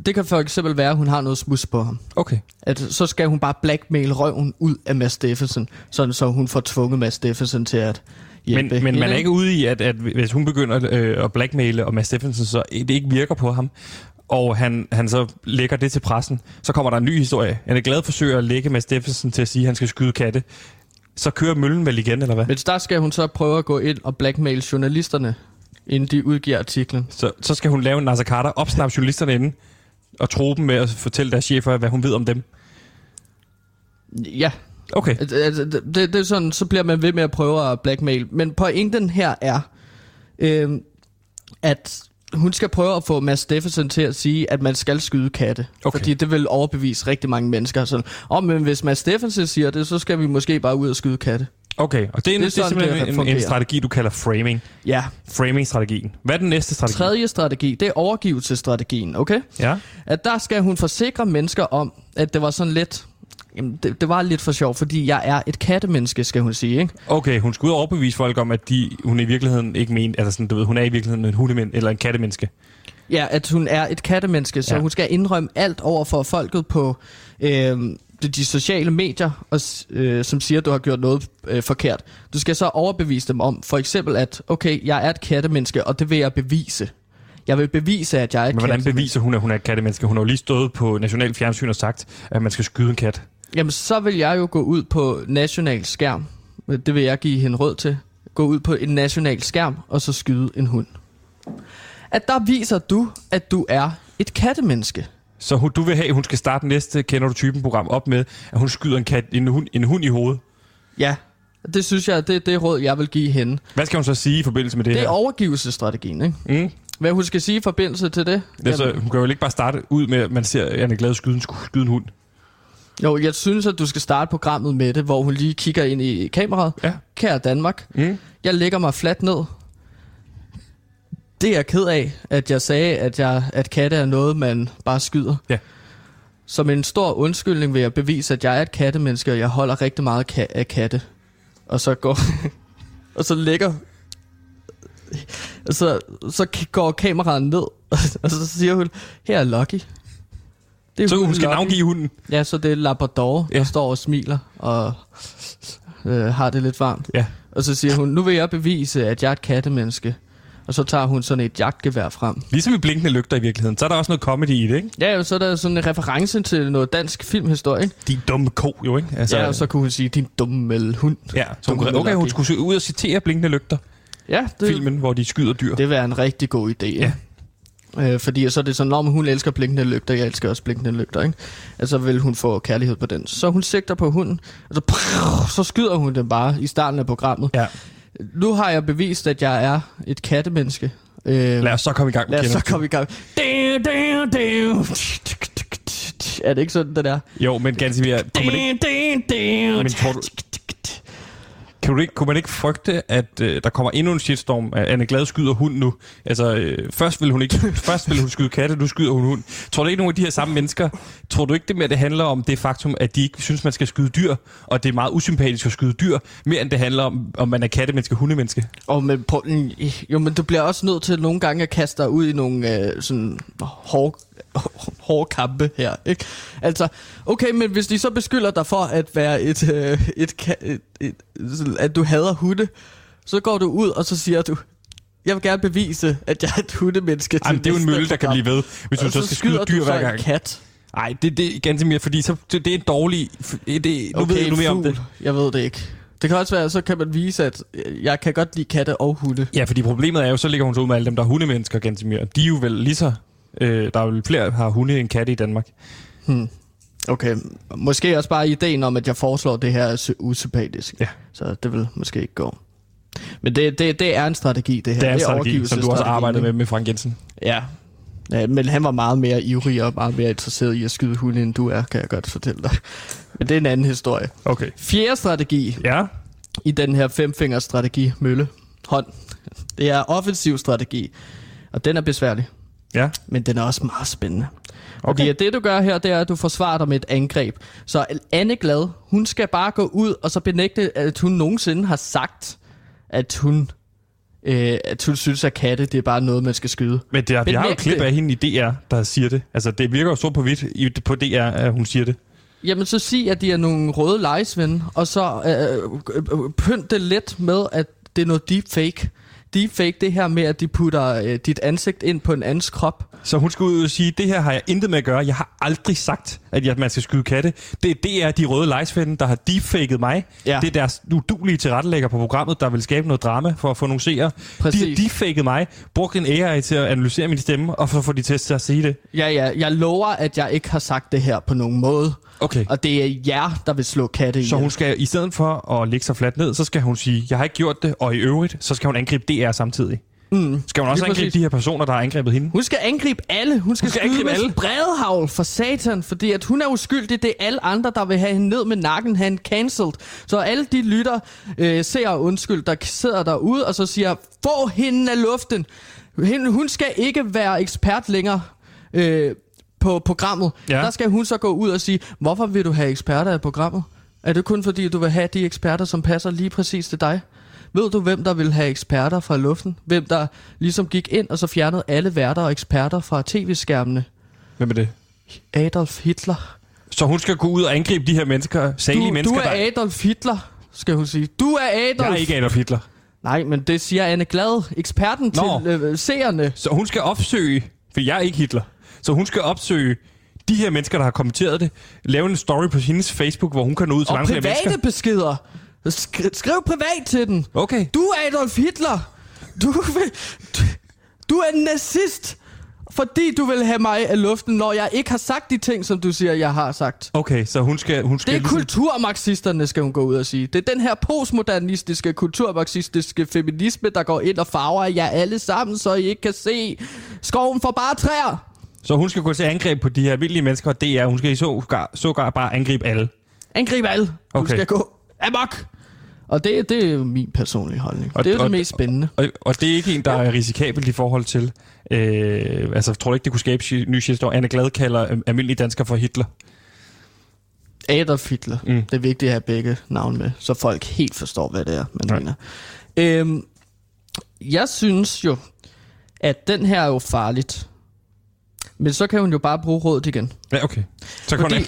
Det kan for eksempel være, at hun har noget smus på ham. Okay. At så skal hun bare blackmail røven ud af Mads Steffensen, sådan så hun får tvunget Mads Steffensen til at hjælpe Men, men man er ikke ude i, at, at hvis hun begynder øh, at blackmaile, og Mads Steffensen så det ikke virker på ham, og han, han så lægger det til pressen, så kommer der en ny historie. Han er glad forsøger at lægge Mads Steffensen til at sige, at han skal skyde katte. Så kører møllen vel igen, eller hvad? Men der skal hun så prøve at gå ind og blackmail journalisterne, inden de udgiver artiklen. Så, så skal hun lave en Nasser Carter, opsnappe journalisterne inden, og tro dem med at fortælle deres chefer, hvad hun ved om dem. Ja, Okay. Altså, altså, det, det, det er sådan, så bliver man ved med at prøve at blackmail. Men pointen her er, øh, at hun skal prøve at få Mads Steffensen til at sige, at man skal skyde katte. Okay. Fordi det vil overbevise rigtig mange mennesker. Sådan, oh, men hvis Mads Steffensen siger det, så skal vi måske bare ud og skyde katte. Okay, og det er, Det det er er, sådan, simpelthen det en, strategi, du kalder framing. Ja. Framing-strategien. Hvad er den næste strategi? Tredje strategi, det er overgivelsesstrategien, okay? Ja. At der skal hun forsikre mennesker om, at det var sådan lidt... Jamen, det, det var lidt for sjovt, fordi jeg er et kattemenneske, skal hun sige, ikke? Okay, hun skulle ud og overbevise folk om, at de, hun i virkeligheden ikke mener, altså sådan, du ved, hun er i virkeligheden en hundemand eller en kattemenneske. Ja, at hun er et kattemenneske, så ja. hun skal indrømme alt over for folket på øh, de, de sociale medier, og, øh, som siger, at du har gjort noget øh, forkert. Du skal så overbevise dem om, for eksempel at, okay, jeg er et kattemenneske, og det vil jeg bevise. Jeg vil bevise, at jeg er et Men hvordan beviser hun, at hun er et kattemenneske? Hun har jo lige stået på national fjernsyn og sagt, at man skal skyde en kat. Jamen, så vil jeg jo gå ud på national skærm. Det vil jeg give hende råd til. Gå ud på en national skærm, og så skyde en hund. At der viser du, at du er et kattemenneske. Så hun, du vil have, at hun skal starte næste Kender du typen program op med, at hun skyder en, kat, en, hund, en hund i hovedet. Ja, det synes jeg, det er det råd, jeg vil give hende. Hvad skal hun så sige i forbindelse med det, Det er her? overgivelsesstrategien, ikke? Mm. Hvad hun skal sige i forbindelse til det? Det er så, hun kan jo ikke bare starte ud med, at man ser, at Anne Glad skyde en, skyde en hund. Jo, jeg synes, at du skal starte programmet med det, hvor hun lige kigger ind i kameraet. Ja. Kære Danmark, Mm. jeg lægger mig fladt ned. Det er jeg ked af, at jeg sagde, at, jeg, at katte er noget, man bare skyder. Ja. Som en stor undskyldning vil jeg bevise, at jeg er et kattemenneske, og jeg holder rigtig meget ka- af katte. Og så går... og så lægger... Og så, så går kameraet ned, og så siger hun, her er Lucky. Det er Så hun skal Lucky. navngive hunden. Ja, så det er Labrador, Ja. der står og smiler og øh, har det lidt varmt. Ja. Og så siger hun, nu vil jeg bevise, at jeg er et kattemenneske. Og så tager hun sådan et jagtgevær frem. Ligesom i Blinkende Lygter i virkeligheden. Så er der også noget comedy i det, ikke? Ja, og så er der sådan en reference til noget dansk filmhistorie. Ikke? De dumme ko, jo, ikke? Altså, Ja, og så kunne hun sige, din dumme hund. ja, så hun, dumme okay, hun skulle ud og citere Blinkende Lygter, Ja, det, filmen, hvor de skyder dyr. det vil være en rigtig god idé. Ja. Øh, fordi så er det sådan, om hun elsker blinkende lygter, jeg elsker også blinkende lygter, ikke? Altså vil hun få kærlighed på den. Så hun sigter på hunden, og så, prrr, så skyder hun den bare i starten af programmet. Ja. Nu har jeg bevist, at jeg er et kattemenneske. Øh, Lad os så komme i gang med lad os så komme i gang. Damn, damn, damn. Er det ikke sådan, det der? Jo, men Gansimir, kunne man ikke, Men tror du- kan du ikke, kunne man ikke frygte, at øh, der kommer endnu en shitstorm, at Anne Glad skyder hund nu? Altså, øh, først vil hun ikke, først vil hun skyde katte, nu skyder hun hund. Tror du ikke, nogle af de her samme mennesker, tror du ikke det mere, det handler om det faktum, at de ikke synes, man skal skyde dyr, og det er meget usympatisk at skyde dyr, mere end det handler om, om man er kattemenneske, hundemenneske? Og men, prøv, jo, men du bliver også nødt til nogle gange at kaste dig ud i nogle øh, sådan hårde, hårde kampe her, ikke? Altså, okay, men hvis de så beskylder dig for at være et, øh, et, et, at du hader hunde, så går du ud, og så siger du, jeg vil gerne bevise, at jeg er et hundemenneske Jamen, det er jo en mølle, der kan program." blive ved, hvis du Og så skal skyde dyr så hver gang. kat. Nej, det, det er ganske mere, fordi så, det, det er en dårlig... Det, nu Okay, ved du mere om det. Jeg ved det ikke. Det kan også være, så kan man vise, at jeg kan godt lide katte og hunde. Ja, fordi problemet er jo, så ligger hun så ud med alle dem, der er hundemennesker, Gansimir. De er jo vel lige så... Øh, der er jo flere, der har hunde end katte i Danmark. Okay, måske også bare ideen om, at jeg foreslår det her er sy- usympatisk. Ja. Så det vil måske ikke gå. Men det, det, det er en strategi, det her. Det er en strategi, som du også arbejdet med med Frank Jensen. Ja. ja. Men han var meget mere ivrig og meget mere interesseret i at skyde hunde, end du er, kan jeg godt fortælle dig. Men det er en anden historie. Okay. Fjerde strategi Ja, i den her femfingers strategi, mølle, hånd. Det er offensiv strategi, og den er besværlig. ja. Men den er også meget spændende. Okay. Fordi at det du gør her, det er, at du forsvarer dig med et angreb. Så Anne Glad, hun skal bare gå ud og så benægte, at hun nogensinde har sagt, at hun, øh, at hun synes, at katte, det er bare noget, man skal skyde. Men det er, vi har jo et klip af hende i DR, der siger det. Altså, det virker jo sort på hvidt i- på DR, at hun siger det. Jamen så sig, at de er nogle røde lejesvende, og så øh, øh, øh, pynt det let med, at det er noget deepfake. Deepfake, det her med, at de putter øh, dit ansigt ind på en andens krop. Så hun skulle ud og sige, det her har jeg intet med at gøre. Jeg har aldrig sagt, at jeg- man skal skyde katte. Det, det er de røde lejsfælde, der har deepfaket mig. Ja. Det er deres udulige tilrettelægger på programmet, der vil skabe noget drama for at få nogle seere. Præcis. De har deepfaket mig, brugt en AI til at analysere min stemme, og så få de til at sige det. Ja, ja, jeg lover, at jeg ikke har sagt det her på nogen måde. Okay. Og det er jer, der vil slå katte ihjel. Så hun skal, i stedet for at lægge sig fladt ned, så skal hun sige, jeg har ikke gjort det, og i øvrigt, så skal hun angribe DR samtidig. Mm. Skal hun også angribe præcis. de her personer, der har angrebet hende? Hun skal angribe alle. Hun skal, Hun skal skyde med alle. spredhavl for satan, fordi at hun er uskyldig. Det er alle andre, der vil have hende ned med nakken, hende cancelled. Så alle de lytter, øh, ser undskyld, der sidder derude, og så siger, få hende af luften. Hende, hun skal ikke være ekspert længere. Øh, på programmet, ja. der skal hun så gå ud og sige, hvorfor vil du have eksperter i programmet? Er det kun fordi, du vil have de eksperter, som passer lige præcis til dig? Ved du, hvem der vil have eksperter fra luften? Hvem der ligesom gik ind og så fjernede alle værter og eksperter fra tv-skærmene? Hvem er det? Adolf Hitler. Så hun skal gå ud og angribe de her mennesker, salige Du, du mennesker, er der... Adolf Hitler, skal hun sige. Du er Adolf. Jeg er ikke Adolf Hitler. Nej, men det siger Anne Glad, eksperten Nå. til øh, seerne. Så hun skal opsøge, for jeg er ikke Hitler, så hun skal opsøge de her mennesker, der har kommenteret det, lave en story på hendes Facebook, hvor hun kan nå ud til Og mange flere private beskeder. Sk- skriv privat til den. Okay. Du er Adolf Hitler. Du, vil, du, du er en nazist. Fordi du vil have mig af luften, når jeg ikke har sagt de ting, som du siger, jeg har sagt. Okay, så hun skal... Hun skal Det er ligesom- kulturmarxisterne, skal hun gå ud og sige. Det er den her postmodernistiske, kulturmarxistiske feminisme, der går ind og farver jer alle sammen, så I ikke kan se skoven for bare træer. Så hun skal gå til angreb på de her vilde mennesker, og det er, hun skal i sågar, sågar bare angribe alle. Angrib alle. Du Okay. skal gå amok. Og det, det er jo min personlige holdning. Og- det er jo og- det mest spændende. Og, og det er ikke en, der er risikabelt i forhold til... Øh, altså, tror du ikke, det kunne skabe ny shitstorm? Anne Glad kalder øh, almindelige danskere for Hitler. Adolf Hitler. Mm. Det er vigtigt at have begge navne med, så folk helt forstår, hvad det er, man Ja. mener. Øhm, jeg synes jo, at den her er jo farligt. Men så kan hun jo bare bruge rådet igen. Ja, okay. Så kan, Fordi, hun,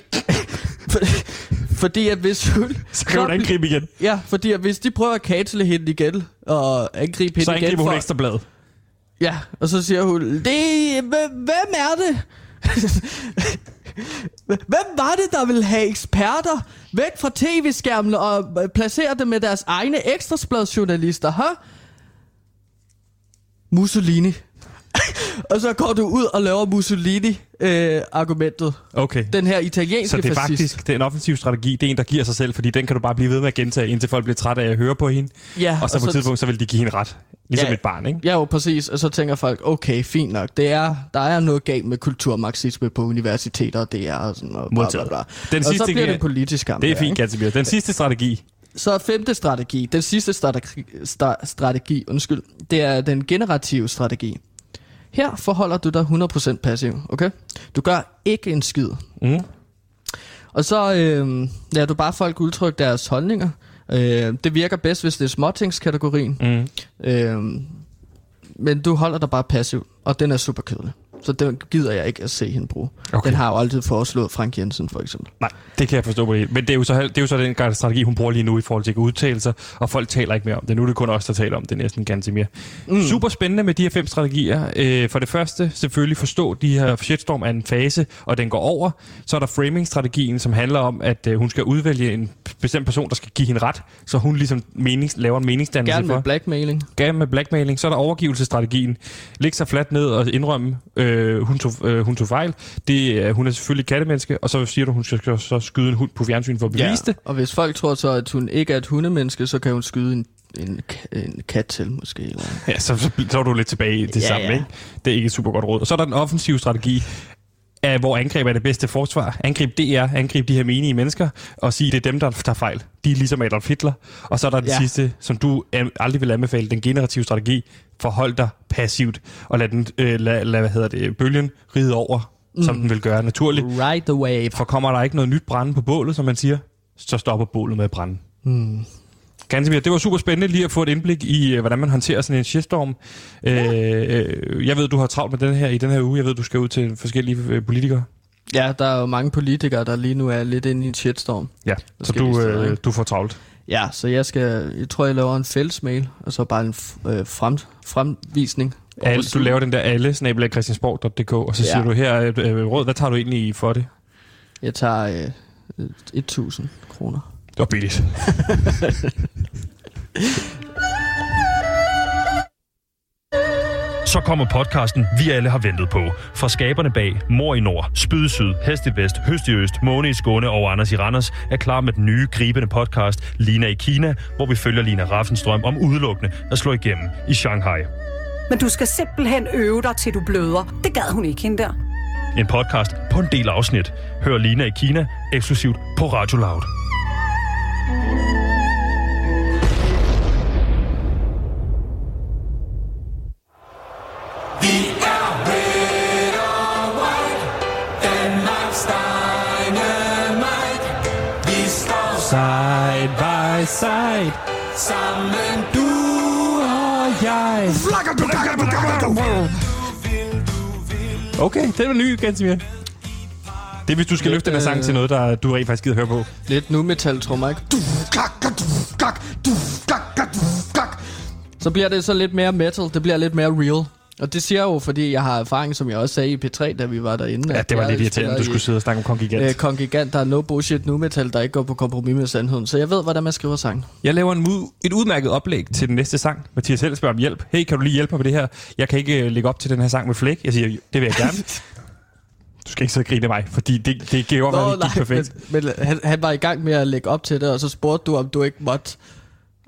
fordi, fordi at hvis hun... så kan hun angribe igen. Ja, fordi at hvis de prøver at cancele hende igen, og angribe hende Så igen angriber hun for, ekstra blad. Ja, og så siger hun, det, hv- hvem er det? hvem var det, der ville have eksperter væk fra tv-skærmen og øh, placere dem med deres egne ekstrasbladsjournalister, ha? Mussolini. og så går du ud og laver Mussolini-argumentet. Okay. Den her italienske Så det er fascist. faktisk det er en offensiv strategi. Det er en, der giver sig selv, fordi den kan du bare blive ved med at gentage, indtil folk bliver trætte af at høre på hende. Ja, Og så på et tidspunkt, så vil de give hende ret. Ligesom Ja. et barn, ikke? Ja, jo, præcis. Og så tænker folk, okay, fint nok. Det er, der er noget galt med kulturmarxisme på universiteter, og det er og sådan noget. Bla, bla, bla. Den og sidste så bliver det politisk kamp. Det er fint? Gantemir. Den sidste strategi. Så femte strategi, den sidste strategi, strategi, undskyld, det er den generative strategi. Her forholder du dig 100% passiv, okay? Du gør ikke en skid. Mm. Og så øh, lader du bare folk udtrykke deres holdninger. Øh, det virker bedst, hvis det er småtingskategorien. Mm. Øh, men du holder dig bare passiv, og den er super kedelig. Så den gider jeg ikke at se hende bruge. Okay. Den har jo altid foreslået Frank Jensen, for eksempel. Nej, det kan jeg forstå på det. Men det er, jo så, det er jo så den strategi, hun bruger lige nu i forhold til at udtale sig, og folk taler ikke mere om det. Nu er det kun os, der taler om det næsten ganske mere. Mm. Super spændende med de her fem strategier. Øh, for det første, selvfølgelig forstå, de her shitstorm er en fase, og den går over. Så er der framing-strategien, som handler om, at øh, hun skal udvælge en bestemt person, der skal give hende ret, så hun ligesom menings, laver en meningsdannelse Gerne for. med blackmailing. Gerne med blackmailing. Så er der overgivelsesstrategien. Læg sig fladt ned og indrømme, øh, hun, tog, øh, hun tog fejl. Det, er- hun er selvfølgelig kattemenneske, og så siger du, hun skal så skyde en hund på fjernsyn for at bevise det. Og hvis folk tror så, at hun ikke er et hundemenneske, så kan hun skyde en, en, en kat til, måske. Eller... Ja, så, så, så er du lidt tilbage i det Ja, samme, ja. ikke? Det er ikke et super godt råd. Og så er der den offensive strategi, af, hvor angreb er det bedste forsvar. Angrib det er, angrib de her menige mennesker, og sige, det er dem, der tager fejl. De er ligesom Adolf Hitler. Og så er der det Ja. sidste, som du an- aldrig vil anbefale, den generative strategi. Forhold dig passivt, og lad, den, øh, lad, lad hvad hedder det, bølgen ride over, mm. som den vil gøre naturligt. Ride the wave. For kommer der ikke noget nyt brænde på bålet, som man siger, så stopper bålet med at brænde. Mm. Ganske det var super spændende lige at få et indblik i, øh, hvordan man håndterer sådan en shitstorm. Ja. Øh, jeg ved, du har travlt med den her i den her uge. Jeg ved, du skal ud til forskellige øh, politikere. Ja, der er jo mange politikere, der lige nu er lidt inde i en shitstorm. Ja, så du, øh, ikke? du får travlt. Ja, så jeg skal, jeg tror, jeg laver en fællesmail, og så bare en øh, frem, fremvisning. Al, du laver den der alle snabel christiansborg.dk, og så Ja. siger du her, øh, øh, råd, hvad tager du egentlig for det? Jeg tager øh, 1000 kroner. Det var billigt. Så kommer podcasten, vi alle har ventet på. Fra skaberne bag Mor i Nord, Spyd i Syd, Hest i Vest, Høst i Øst, Måne i Skåne og Anders i Randers er klar med den nye, gribende podcast Lina i Kina, hvor vi følger Lina Raffenstrøm om udelukkende at slå igennem i Shanghai. Men du skal simpelthen øve dig, til du bløder. Det gad hun ikke, hende der. En podcast på en del afsnit. Hør Lina i Kina eksklusivt på Radio Loud. By side. Sammen du og jeg. Okay, det er ny, Gansimir. Det er, hvis du skal Lidt, løfte den her sang øh, til noget, der du rent faktisk gider høre på. Lidt nu metal, tror jeg, ikke? Så bliver det så lidt mere metal, det bliver lidt mere real. Og det siger jeg jo, fordi jeg har erfaring, som jeg også sagde i P3, da vi var derinde. Ja, det var lidt irriterende, du skulle sidde og snakke om Kongigant. Øh, kongigant, der er no bullshit nu metal, der ikke går på kompromis med sandheden. Så jeg ved, hvordan man skriver sang. Jeg laver en ud, et udmærket oplæg til den næste sang. Mathias Held spørger om hjælp. Hey, kan du lige hjælpe mig med det her? Jeg kan ikke uh, lægge op til den her sang med flæk. Jeg siger, det vil jeg gerne. du skal ikke sidde og grine af mig, fordi det, det godt være, det gik perfekt. men, men han, han var i gang med at lægge op til det, og så spurgte du, om du ikke måtte,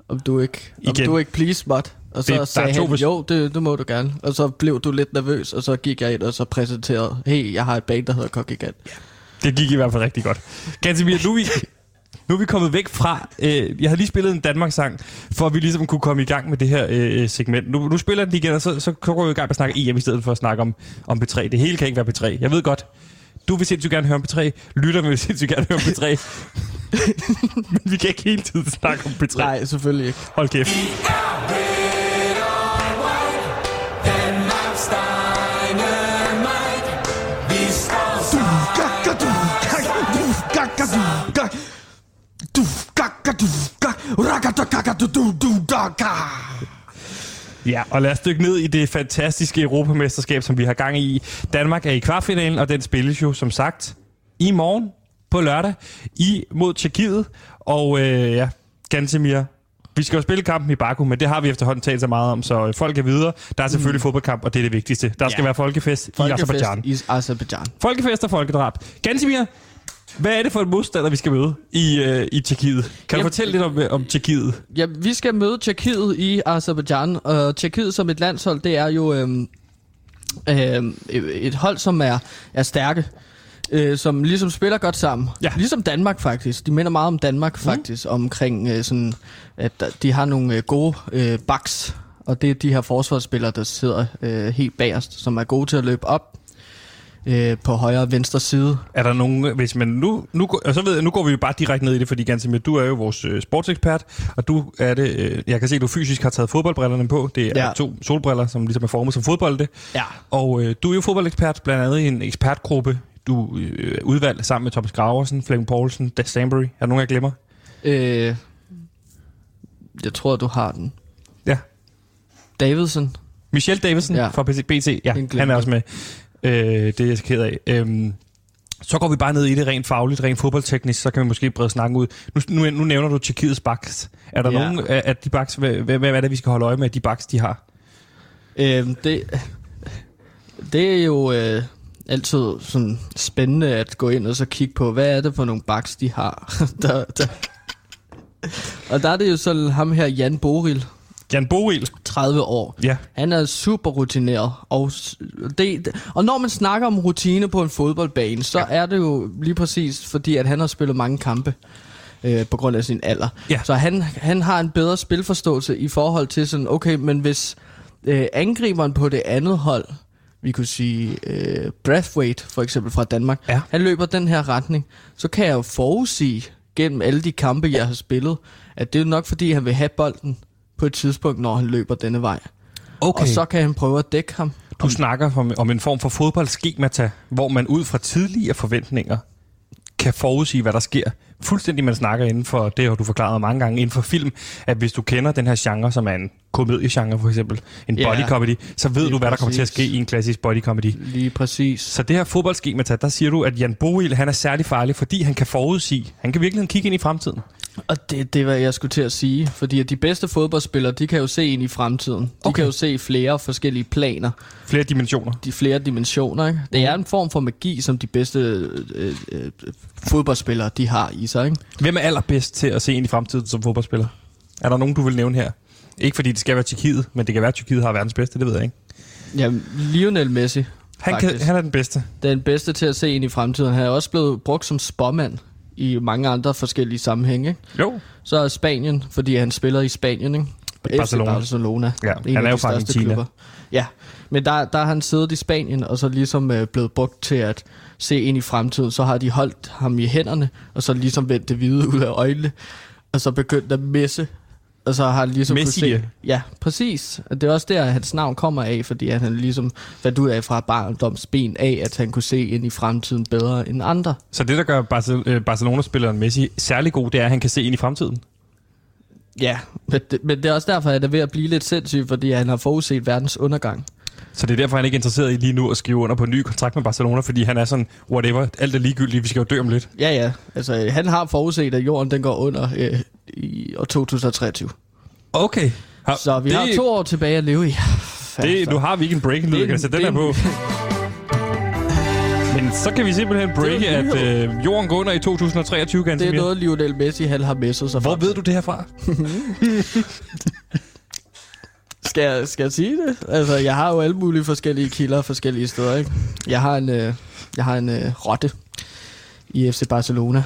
om du ikke, om Igen. du ikke please måtte. Og så Det- sagde er to han, jo, det, det må du gerne. Og så blev du lidt nervøs, og så gik jeg ind og så præsenterede, hey, jeg har et band, der hedder Kongigant. Det gik i hvert fald rigtig godt. Gansimir, nu er vi, nu er vi kommet væk fra... Øh, jeg havde lige spillet en Danmark-sang, for at vi ligesom kunne komme i gang med det her øh, segment. Nu, nu spiller jeg den igen, og så, så går vi i gang med at snakke EM i stedet for at snakke om, om P3. Det hele kan ikke være P3. Jeg ved godt, du vil sindssygt gerne høre om P3. Lytterne vil sindssygt gerne høre om P3. Men vi kan ikke hele tiden snakke om P3. Nej, selvfølgelig ikke. Hold kæft. Ja, og lad os dykke ned i det fantastiske Europamesterskab, som vi har gang i. Danmark er i kvartfinalen, og den spilles jo, som sagt, i morgen på lørdag i mod Tjekkiet. Og øh, ja, Gantemir, Vi skal jo spille kampen i Baku, men det har vi efterhånden talt så meget om, så øh, folk er videre. Der er selvfølgelig mm. fodboldkamp, og det er det vigtigste. Der skal Ja. være folkefest, Folkefest i Azerbaijan. i Azerbaijan. Folkefest og folkedrab. Gansimir, hvad er det for en modstander, vi skal møde i, øh, i Tjekkiet? Kan du Jamen- fortælle lidt om, øh, om Tjekkiet? Ja, vi skal møde Tjekkiet i Azerbaijan, og Tjekkiet som et landshold, det er jo øhm, øhm, et hold, som er, er stærke, øh, som ligesom spiller godt sammen. Ja. Ligesom Danmark faktisk. De minder meget om Danmark faktisk, mm. omkring øh, sådan, at de har nogle øh, gode øh, backs, og det er de her forsvarsspillere, der sidder øh, helt bagerst, som er gode til at løbe op øh, på højre og venstre side. Er der nogen, hvis man nu, nu, og så ved jeg, nu går vi jo bare direkte ned i det, fordi Gansimir, du er jo vores øh, sportsekspert, og du er det, øh, jeg kan se, at du fysisk har taget fodboldbrillerne på. Det er ja. To solbriller, som ligesom er formet som fodbolde. Ja. Og øh, du er jo fodboldekspert, blandt andet i en ekspertgruppe, du øh, udvalgt sammen med Thomas Graversen, Flemming Poulsen, Dan Stanbury. Er der nogen, jeg glemmer? Øh, jeg tror, du har den. Ja. Davidson. Michelle Davidson ja. Fra BT, ja, han er også med. Øh, det er jeg ked af. Øhm, så går vi bare ned i det rent fagligt, rent fodboldteknisk, så kan vi måske brede snakken ud. Nu, nu, nu nævner du Tjekkiets baks. Er der ja. Nogen af af de baks, hvad, hvad, hvad er det, vi skal holde øje med, de baks, de har? Øh, det, det er jo øh, altid sådan spændende at gå ind og så kigge på, hvad er det for nogle baks, de har. der, der. Og der er det jo sådan ham her, Jan Boril, Jan Boril. 30 år. Ja. Han er super rutineret. Og, det- og når man snakker om rutine på en fodboldbane, så ja. er det jo lige præcis fordi, at han har spillet mange kampe øh, på grund af sin alder. Ja. Så han, han har en bedre spilforståelse i forhold til sådan, okay, men hvis øh, angriberen på det andet hold, vi kunne sige øh, Brathwaite for eksempel fra Danmark, Ja. han løber den her retning, så kan jeg jo forudsige gennem alle de kampe, jeg har spillet, at det er nok fordi, han vil have bolden på et tidspunkt, når han løber denne vej. Okay. Og så kan han prøve at dække ham. Du snakker om, om en form for fodboldskemata, hvor man ud fra tidligere forventninger kan forudsige, hvad der sker. Fuldstændig, man snakker inden for, det har du forklaret mange gange, inden for film, at hvis du kender den her genre, som er en komediegenre for eksempel, en Ja. body comedy, så ved du, hvad der kommer til at ske præcis. i en klassisk body comedy. Lige præcis. Så det her fodboldskemata, der siger du, at Jan Boil, han er særlig farlig, fordi han kan forudsige. Han kan virkelig kigge ind i fremtiden. Og det, det hvad jeg skulle til at sige. Fordi at de bedste fodboldspillere, de kan jo se ind i fremtiden. De Okay. kan jo se flere forskellige planer, Flere dimensioner. de flere dimensioner. Ikke? Det er en form for magi, som de bedste øh, øh, fodboldspillere, de har i sig. Ikke? Hvem er allerbedst til at se ind i fremtiden som fodboldspiller? Er der nogen, du vil nævne her? Ikke fordi det skal være Tjekkiet, men det kan være, at Tjekkiet har verdens bedste, det ved jeg ikke. Ja, Lionel Messi, Han, kan, han er den bedste. den bedste til at se ind i fremtiden. Han er også blevet brugt som spåmand i mange andre forskellige sammenhænge. Ikke? Jo. Så er Spanien, fordi han spiller i Spanien, ikke? FC Barcelona. Barcelona. Ja, En han er jo fra Argentina. klubber. Ja, men der, der har han siddet i Spanien, og så ligesom øh, blevet brugt til at se ind i fremtiden. Så har de holdt ham i hænderne, og så ligesom vendt det hvide ud af øjnene, og så begyndt at messe. Og så har han ligesom Messi, kunne se... Ja, præcis. Det er også der, hans navn kommer af, fordi at han ligesom fandt ud af fra barndomsben af, at han kunne se ind i fremtiden bedre end andre. Så det, der gør øh, Barcelona-spilleren Messi særlig god, det er, at han kan se ind i fremtiden. Ja, men det, men det er også derfor, at det er ved at blive lidt sindssygt, fordi han har forudset verdens undergang. Så det er derfor, han ikke er interesseret i lige nu at skrive under på en ny kontrakt med Barcelona, fordi han er sådan, whatever, alt er ligegyldigt, vi skal jo dø om lidt. Ja, ja. Altså, han har forudset, at jorden den går under øh, i år 2023. Okay. Har, Så vi det, har to år tilbage at leve i. Det, nu har vi ikke en breaking lyd, kan sætte den her er på. Men så kan vi simpelthen breake, en at øh, jorden går under i 2023, Det er noget, Lionel Messi han har messet sig Hvor ved du det her fra? Skal jeg, skal jeg sige det? Altså, jeg har jo alle mulige forskellige kilder forskellige steder, ikke? Jeg har en, øh, jeg har en øh, rotte i FC Barcelona.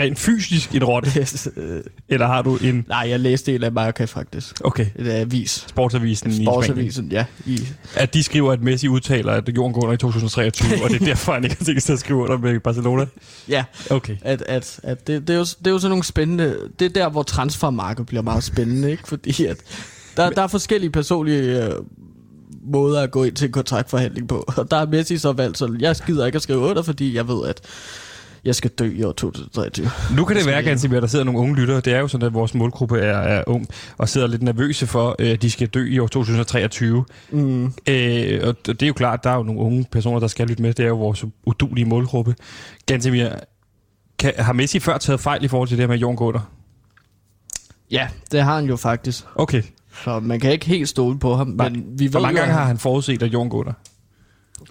Rent fysisk en rotte, Øh, eller har du en... Nej, jeg læste en af Marca faktisk. Okay, Et avis. sportsavisen i Spanien. Sportsavisen, ja. I, At de skriver, at Messi udtaler, at jorden går under i 2023, og det er derfor, han ikke har tænkt sig at skrive under med Barcelona. ja, Okay. at, at, at det, det, er jo, det er jo sådan nogle spændende... Det er der, hvor transfermarkedet bliver meget spændende, ikke? Fordi at der, der er forskellige personlige øh, måder at gå ind til en kontraktforhandling på. Og der er Messi så valgt sådan, jeg gider ikke at skrive under, fordi jeg ved, at jeg skal dø i år 2023. Nu kan det være, jeg- Gansimir, der sidder nogle unge lyttere. Det er jo sådan, at vores målgruppe er, er ung, og sidder lidt nervøse for, øh, at de skal dø i år 2023. Mm. Øh, og det er jo klart, der er jo nogle unge personer, der skal lytte med. Det er jo vores udulige målgruppe. Gansimir, kan, har Messi før taget fejl i forhold til det her med Jon Gutter? Ja, det har han jo faktisk. Okay. Så man kan ikke helt stole på ham, Nej. men vi ved Hvor mange jo, gange har han forudset, at jorden går der?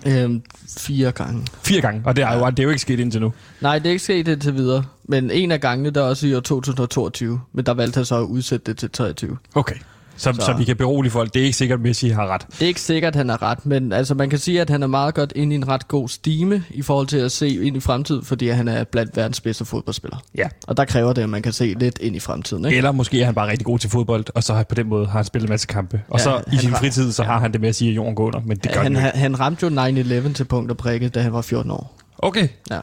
Øhm, fire gange. Fire gange, og det er, jo, det er jo ikke sket indtil nu. Nej, det er ikke sket indtil videre. Men en af gangene, der er også i år 2022. Men der valgte han så at udsætte det til 23. Okay. Så, så. Så- vi kan berolige folk. Det er ikke sikkert, at Messi har ret. Det er ikke sikkert, at han er ret, men altså, man kan sige, at han er meget godt inde i en ret god stime i forhold til at se ind i fremtiden, fordi han er blandt verdens bedste fodboldspillere. Ja. Og der kræver det, at man kan se lidt ind i fremtiden. Ikke? Eller måske er han bare rigtig god til fodbold, og så har på den måde har han spillet en masse kampe. Og Ja, så i sin har- fritid, så har han det med at sige, at jorden går under, men det gør han, han, han ramte jo 9-11 til punkt og prikke, da han var 14 år. Okay, Ja,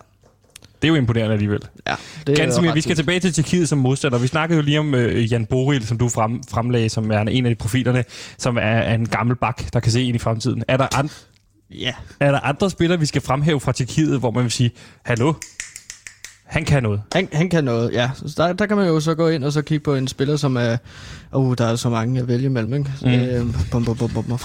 det er jo imponerende alligevel. ja det er Gansimir, ret vi skal tilbage til Tjekkiet som modstander. Vi snakkede jo lige om øh, Jan Boril, som du frem, fremlagde, som er en af de profilerne, som er, er en gammel bak, der kan se ind i fremtiden. Er der, an, Ja, er der andre spillere, vi skal fremhæve fra Tjekkiet, hvor man vil sige, hallo, han kan noget. han, han kan noget, ja. Så der, der kan man jo så gå ind og så kigge på en spiller, som er... Uh, der er så mange at vælge imellem, ikke? Mm. Øhm, bum, bum, bum, bum,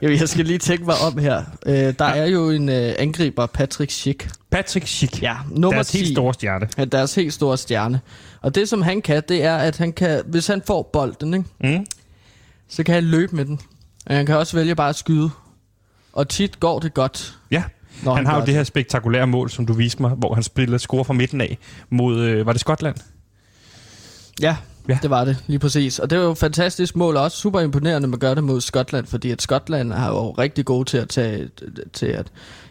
bum. Jeg, skal lige tænke mig om her. Øh, der er jo en øh, angriber, Patrick Schick. Patrick Schick, Ja, nummer deres 10. helt store stjerne. Ja, deres helt store stjerne. Og det, som han kan, det er, at han kan, hvis han får bolden, ikke, Mm. så kan han løbe med den. Og han kan også vælge bare at skyde. Og tit går det godt. Ja, Når han har gør jo det her spektakulære mål, som du viste mig, hvor han spiller score fra midten af mod, øh, var det Skotland? Ja, Ja. det var det, lige præcis. Og det var jo et fantastisk mål, og også super imponerende, at man gør det mod Skotland, fordi at Skotland er jo rigtig gode til at, tage, til at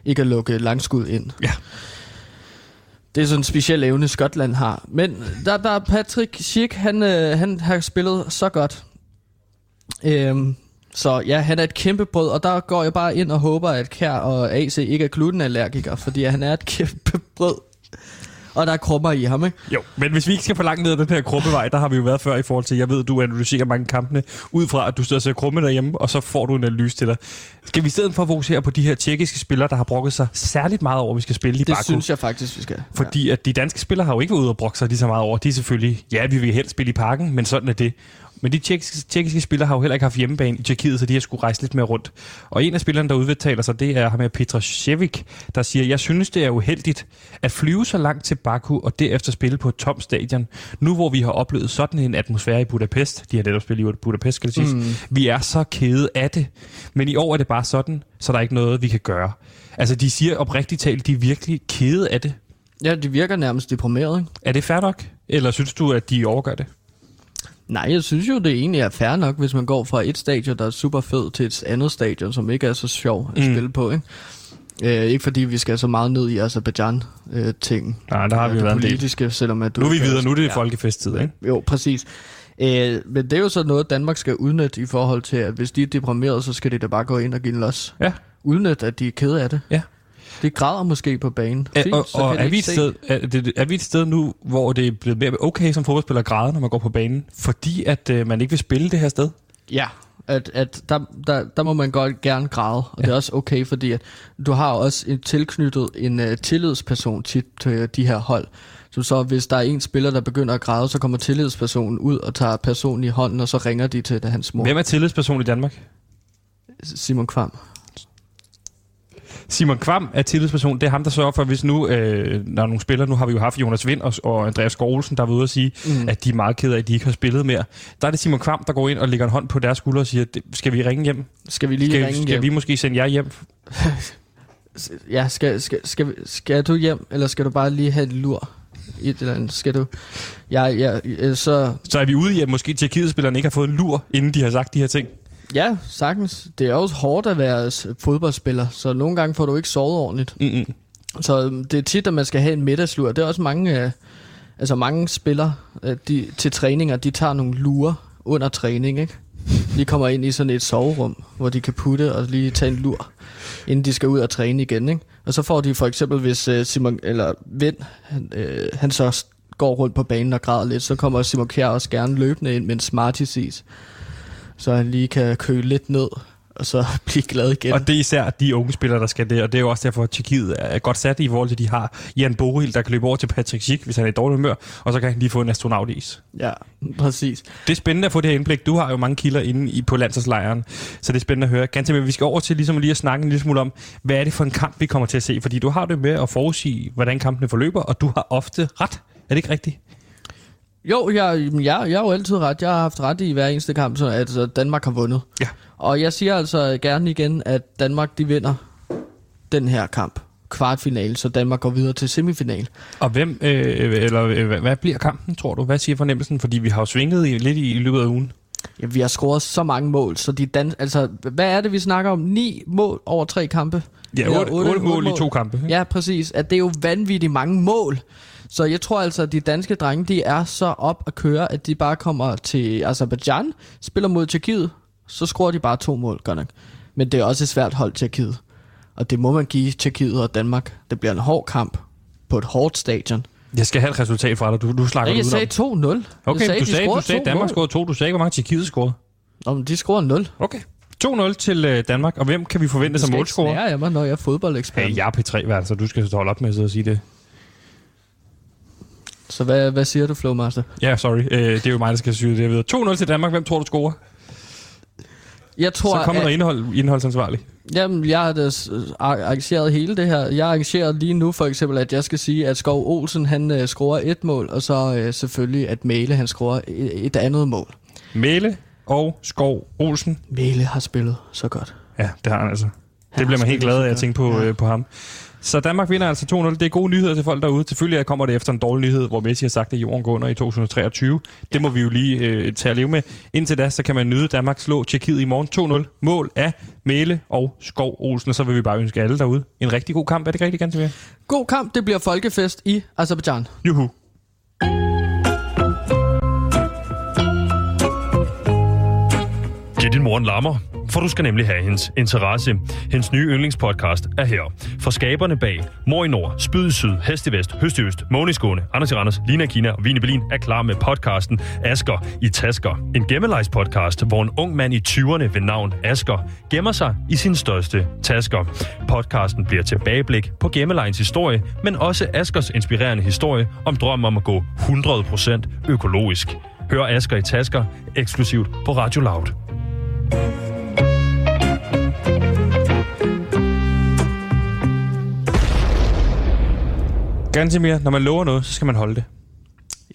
ikke at lukke langskud ind. Ja. Det er sådan en speciel evne, Skotland har. Men der, der er Patrick Schick, han, øh, han har spillet så godt. Øhm, så ja, han er et kæmpe brød, og der går jeg bare ind og håber, at Kær og AC ikke er glutenallergikere, fordi han er et kæmpe brød. Og der er krummer i ham, ikke? Jo, men hvis vi ikke skal for langt ned ad den her krummevej, der har vi jo været før i forhold til, jeg ved, du analyserer mange kampene, ud fra at du sidder og ser krumme derhjemme, og så får du en analyse til dig. Skal vi i stedet for fokusere på de her tjekkiske spillere, der har brokket sig særligt meget over, at vi skal spille i Det Baku? synes jeg faktisk, vi skal. Fordi at de danske spillere har jo ikke været ude og brokke sig lige så meget over. De er selvfølgelig, ja, vi vil helst spille i parken, men sådan er det. Men de tjekkiske, tjekkiske spillere har jo heller ikke haft hjemmebane i Tjekkiet, så de har skulle rejse lidt mere rundt. Og en af spillerne, der udtaler sig, det er ham med Petra Shevik, der siger, jeg synes, det er uheldigt at flyve så langt til Baku og derefter spille på et tomt stadion. Nu hvor vi har oplevet sådan en atmosfære i Budapest, de har netop spillet i Budapest, skal det siges, mm. vi er så kede af det. Men i år er det bare sådan, så der er ikke noget, vi kan gøre. Altså, de siger oprigtigt talt, de er virkelig kede af det. Ja, de virker nærmest deprimeret, ikke? Er det fair nok? Eller synes du, at de overgør det? Nej, jeg synes jo, det egentlig er fair nok, hvis man går fra et stadion, der er super fed, til et andet stadion, som ikke er så sjov at Mm. spille på, ikke? Øh, ikke fordi vi skal så meget ned i Azerbaijan-ting. Nej, der har vi det været en del. politiske, selvom at du... Nu er vi videre, nu er det Ja. folkefesttid, ikke? Jo, præcis. Øh, men det er jo så noget, Danmark skal udnytte i forhold til, at hvis de er deprimerede, så skal de da bare gå ind og give en los. Ja. Udnytte, at de er kede af det. Ja. De græder måske på banen. Fint, og, og de er, vi et sted, er, det, er vi et sted nu, hvor det er blevet mere okay som fodboldspiller at græde, når man går på banen, fordi at øh, man ikke vil spille det her sted? Ja, at, at der, der, der må man godt gerne græde, og ja. det er også okay, fordi at du har også en tilknyttet en uh, tillidsperson tit til de her hold. Så, så hvis der er en spiller, der begynder at græde, så kommer tillidspersonen ud og tager personen i hånden, og så ringer de til hans mor. Hvem er tillidsperson i Danmark? Simon Kvam. Simon Kvam er tillidsperson. Det er ham, der sørger for, hvis nu, øh, når nogle spillere, nu har vi jo haft Jonas Vind og, og Andreas Skålsen, der er ude og sige, mm. at de er meget kede af, at de ikke har spillet mere. Der er det Simon Kvam, der går ind og lægger en hånd på deres skulder og siger, "Det- skal vi ringe hjem? Skal vi lige Skal, ringe skal hjem? vi måske sende jer hjem? Ja, skal, skal, skal, skal du hjem, eller skal du bare lige have et lur? I Et eller andet. Skal du... Ja, ja, øh, så... Så er vi ude i, at måske Tjekkiet-spillerne ikke har fået en lur, inden de har sagt de her ting. Ja, sagtens. Det er også hårdt at være fodboldspiller, så nogle gange får du ikke sovet ordentligt. Mm-mm. Så øhm, det er tit, at man skal have en middagslur. Det er også mange, øh, altså mange spillere øh, de, til træninger, de tager nogle lurer under træning, ikke? De kommer ind i sådan et soverum, hvor de kan putte og lige tage en lur, inden de skal ud og træne igen, ikke? Og så får de for eksempel, hvis øh, Simon, eller Vind, han, øh, han så går rundt på banen og græder lidt, så kommer Simon Kjær også gerne løbende ind med en Smarties så han lige kan køle lidt ned, og så blive glad igen. Og det er især de unge spillere, der skal det, og det er jo også derfor, at Tjekkiet er godt sat i forhold til, de har Jan Boril, der kan løbe over til Patrick Schick, hvis han er i dårlig humør, og så kan han lige få en astronautis. Ja, præcis. Det er spændende at få det her indblik. Du har jo mange kilder inde i, på landsholdslejren, så det er spændende at høre. Ganske men vi skal over til ligesom lige at snakke en lille smule om, hvad er det for en kamp, vi kommer til at se? Fordi du har det med at forudsige, hvordan kampene forløber, og du har ofte ret. Er det ikke rigtigt? Jo, jeg, jeg, jeg har jo altid ret. Jeg har haft ret i hver eneste kamp, så at øh, Danmark har vundet. Ja. Og jeg siger altså gerne igen, at Danmark de vinder den her kamp. Kvartfinale, så Danmark går videre til semifinal. Og hvem, øh, eller øh, hvad- bliver kampen, tror du? Hvad siger fornemmelsen? Fordi vi har jo svinget i, lidt i, i løbet af ugen. Ja, vi har scoret så mange mål, så de dan- altså, hvad er det, vi snakker om? Ni mål over tre kampe? Ja, Eller otte, otte, mål i to kampe. Ja, præcis. At det er jo vanvittigt mange mål. Så jeg tror altså, at de danske drenge, de er så op at køre, at de bare kommer til Azerbaijan, spiller mod Tjekkiet, så scorer de bare to mål, godt nok. Men det er også et svært hold, Tjekkiet. Og det må man give Tjekkiet og Danmark. Det bliver en hård kamp på et hårdt stadion. Jeg skal have et resultat fra dig. Du, du slakker Ja, jeg sagde 2-0. Okay, jeg sagde, du de sagde, du scorede sagde Danmark scorede to. Du sagde ikke, hvor mange Tjekkiet scorede. Nå, men de scorer 0. Okay. 2-0 til øh, Danmark. Og hvem kan vi forvente som målscorer? Ja, jeg mig, når jeg er fodboldekspert. Hey, jeg er P3-vært, så du skal så holde op med at sidde og sige det. Så hvad, hvad siger du, Flowmaster? Ja, sorry. Øh, det er jo mig, der skal sige det. Jeg ved. 2-0 til Danmark. Hvem tror du scorer? Jeg tror, Så kommer der at- indhold, indholdsansvarlig. Jamen, jeg har da s- ar- arrangeret hele det her. Jeg har arrangeret lige nu for eksempel, at jeg skal sige, at Skov Olsen, han øh, scorer et mål, og så øh, selvfølgelig, at Mæle, han scorer et, et andet mål. Mæle og Skov Olsen. Mæle har spillet så godt. Ja, det har han altså. Han Det bliver man helt glad af at tænke på, ja. øh, på ham. Så Danmark vinder altså 2-0. Det er gode nyheder til folk derude. Selvfølgelig kommer det efter en dårlig nyhed, hvor Messi har sagt, at jorden går under i 2023. Det må vi jo lige øh, tage at leve med. Indtil da, så kan man nyde Danmark slå Tjekkiet i morgen 2-0. Mål af Mæle og Skov Olsen. Og så vil vi bare ønske alle derude en rigtig god kamp. Er det ikke rigtig ganske mere? God kamp, det bliver folkefest i Azerbaijan. Juhu. Giv din mor en lammer, for du skal nemlig have hendes interesse. Hendes nye yndlingspodcast er her. For skaberne bag Mor i Nord, Spyd i Syd, Hest i Vest, Høst i Øst, Måne i Skåne, Anders i Randers, Lina i Kina og Vine i Berlin er klar med podcasten Asker i Tasker. En gemmelejs podcast, hvor en ung mand i 20'erne ved navn Asker gemmer sig i sin største tasker. Podcasten bliver tilbageblik på gemmelejens historie, men også Askers inspirerende historie om drømmen om at gå 100% økologisk. Hør Asker i Tasker eksklusivt på Radio Loud. Gansimir, når man lover noget, så skal man holde det.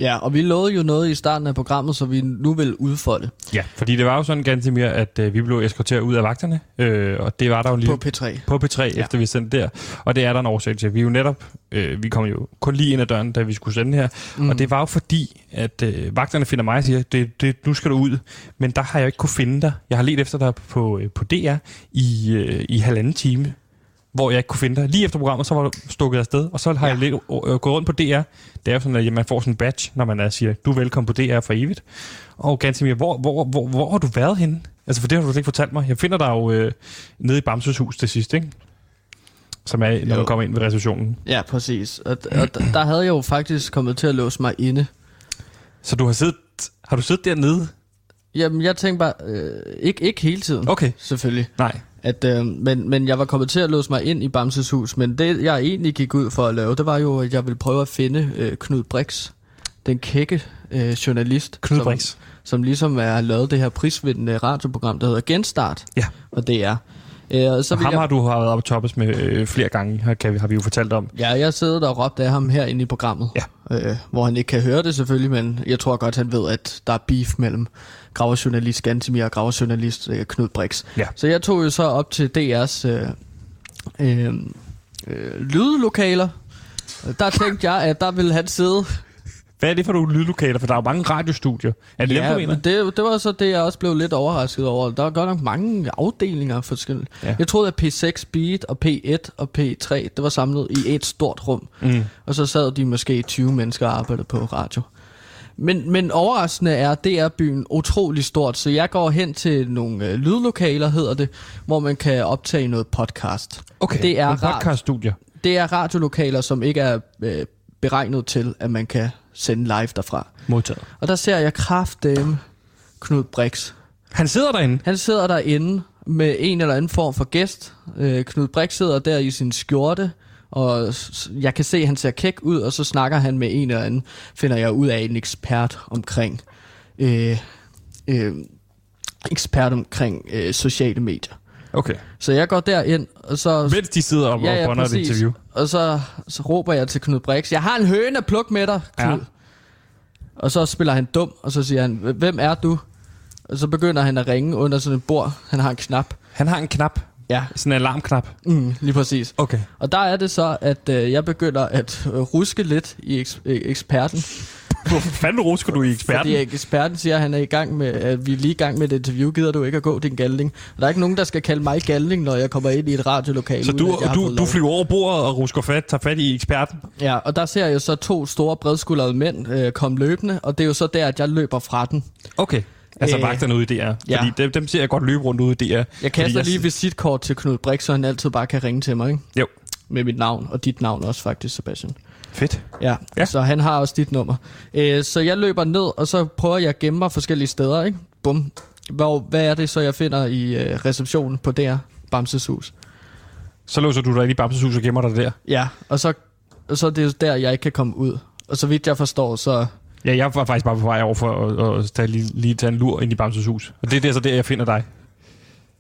Ja, og vi lovede jo noget i starten af programmet, så vi nu vil udfolde Ja, fordi det var jo sådan, Gansimir, at øh, vi blev eskorteret ud af vagterne, øh, og det var der jo lige på P3. på P3, ja. efter vi sendte der. Og det er der en årsag til. Vi er jo netop, øh, vi kom jo kun lige ind ad døren, da vi skulle sende her. Mm. Og det var jo fordi, at øh, vagterne finder mig og siger, det, det, nu skal du ud. Men der har jeg jo ikke kunne finde dig. Jeg har let efter dig på, øh, på DR i, øh, i halvanden time hvor jeg ikke kunne finde dig. Lige efter programmet, så var du stukket afsted, og så har ja. jeg lidt, øh, gået rundt på DR. Det er jo sådan, at man får sådan en badge, når man er, siger, du er velkommen på DR for evigt. Og Gansimir, hvor, hvor, hvor, hvor har du været henne? Altså, for det har du slet ikke fortalt mig. Jeg finder dig jo øh, nede i Bamses hus til sidst, ikke? Som er, når Jo. man kommer ind ved receptionen. Ja, præcis. Og, og der, der havde jeg jo faktisk kommet til at låse mig inde. Så du har siddet, har du siddet dernede? Jamen, jeg tænkte bare, øh, ikke, ikke hele tiden, Okay. selvfølgelig. Nej. At, øh, men, men jeg var kommet til at låse mig ind i Bamses hus, men det jeg egentlig gik ud for at lave, det var jo, at jeg ville prøve at finde øh, Knud Brix, den kække øh, journalist, Knud som, Brix. som ligesom er lavet det her prisvindende radioprogram, der hedder Genstart, Ja. og det er. Øh, så ham jeg, har du været oppe toppes med øh, flere gange, har, kan vi, har vi jo fortalt om. Ja, jeg sidder der og råbte af ham herinde i programmet, Ja. øh, hvor han ikke kan høre det selvfølgelig, men jeg tror godt, han ved, at der er beef mellem graverjournalist Gantemir og graverjournalist øh, Knud Brix. Ja. Så jeg tog jo så op til DR's øh, øh, øh, lydlokaler. Der tænkte jeg, at der ville han sidde. Hvad er det for nogle lydlokaler? For der er jo mange radiostudier. Er det ja, dem, du mener? men det, det var så det, jeg også blev lidt overrasket over. Der er godt nok mange afdelinger forskellige. Ja. Jeg troede, at P6 Beat og P1 og P3, det var samlet i et stort rum. Mm. Og så sad de måske 20 mennesker og arbejdede på radio. Men, men overraskende er DR-byen utrolig stort, så jeg går hen til nogle øh, lydlokaler, hedder det, hvor man kan optage noget podcast. Okay, det er, podcaststudier. det er radiolokaler, som ikke er øh, beregnet til, at man kan sende live derfra. Modtaget. Og der ser jeg kraftdame Knud Brix. Han sidder derinde. Han sidder derinde med en eller anden form for gæst. Øh, Knud Brix sidder der i sin skjorte, og jeg kan se, at han ser kæk ud, og så snakker han med en eller anden, finder jeg ud af, en ekspert omkring, øh, øh, ekspert omkring øh, sociale medier. Okay. Så jeg går derind, og så... Mens de sidder op og bonder et interview. Og så, så råber jeg til Knud Brix, jeg har en høne at plukke med dig, Knud. Ja. Ja. Og så spiller han dum, og så siger han, hvem er du? Og så begynder han at ringe under sådan et bord. Han har en knap. Han har en knap. Ja, Sådan en alarmknap. mm, lige præcis. Okay. Og der er det så, at øh, jeg begynder at øh, ruske lidt i eks- eksperten. Hvor fanden rusker du i eksperten? Fordi eksperten siger, at han er i gang med, at vi er lige i gang med et interview. Gider du ikke at gå din galning? Og der er ikke nogen, der skal kalde mig galning, når jeg kommer ind i et radiolokale. Så uden du, jeg har du, du flyver over bordet og rusker fat, tager fat i eksperten? Ja, og der ser jeg så to store bredskuldrede mænd øh, komme løbende, og det er jo så der, at jeg løber fra den. Okay. Altså Øh, vagterne ude i DR. ja. Fordi dem, dem ser jeg godt løbe rundt ude i DR. Jeg kaster lige visitkort til Knud Brix, så han altid bare kan ringe til mig, ikke? Jo. Med mit navn, og dit navn også faktisk, Sebastian. Fedt. Ja, Ja. så han har også dit nummer. Øh, så jeg løber ned, og så prøver jeg at gemme mig forskellige steder, ikke? Bum. Hvor, hvad er det så, jeg finder i øh, receptionen på DR Bamses hus? Så låser du dig ind i Bamses hus og gemmer dig der. Ja, og så, og så er det jo der, jeg ikke kan komme ud. Og så vidt jeg forstår, så... Ja, jeg var faktisk bare på vej over for at, at tage, lige, lige tage en lur ind i Bamses hus. Og det er der, så der, jeg finder dig.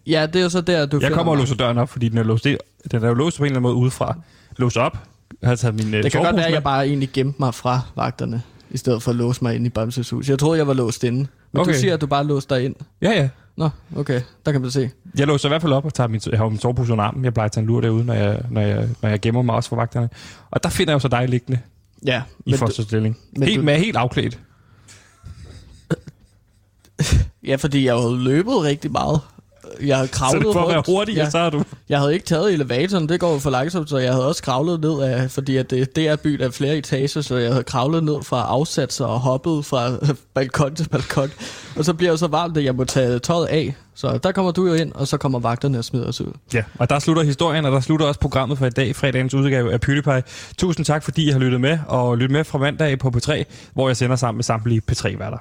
Ja, det er jo så der, du Jeg kommer og låser døren op, fordi den er låst, den er jo låst på en eller anden måde udefra. Lås op. Har taget min uh, Det kan godt være, at jeg bare egentlig gemte mig fra vagterne, i stedet for at låse mig ind i Bamses hus. Jeg troede, jeg var låst inde. Men Okay. du siger, at du bare låste dig ind. Ja, ja. Nå, okay. Der kan man se. Jeg låser i hvert fald op og tager min, jeg har min sovepose under armen. Jeg plejer at tage en lur derude, når jeg, når jeg, når jeg gemmer mig også for vagterne. Og der finder jeg jo så dig liggende Ja, i men du, første stilling. men Helt, du- med helt afklædt. ja, fordi jeg havde løbet rigtig meget. Jeg havde Så kravlet det for at være hurtig, ja. så er du... Jeg havde ikke taget elevatoren, det går for langsomt, så jeg havde også kravlet ned af, fordi at det, det er byen af flere etager, så jeg havde kravlet ned fra afsatser og hoppet fra balkon til balkon. Og så bliver jeg så varmt, at jeg må tage tøjet af. Så der kommer du jo ind, og så kommer vagterne og smider os ud. Ja, og der slutter historien, og der slutter også programmet for i dag, fredagens udgave af PewDiePie. Tusind tak, fordi I har lyttet med, og lyttet med fra mandag på P3, hvor jeg sender sammen med samtlige P3-værter.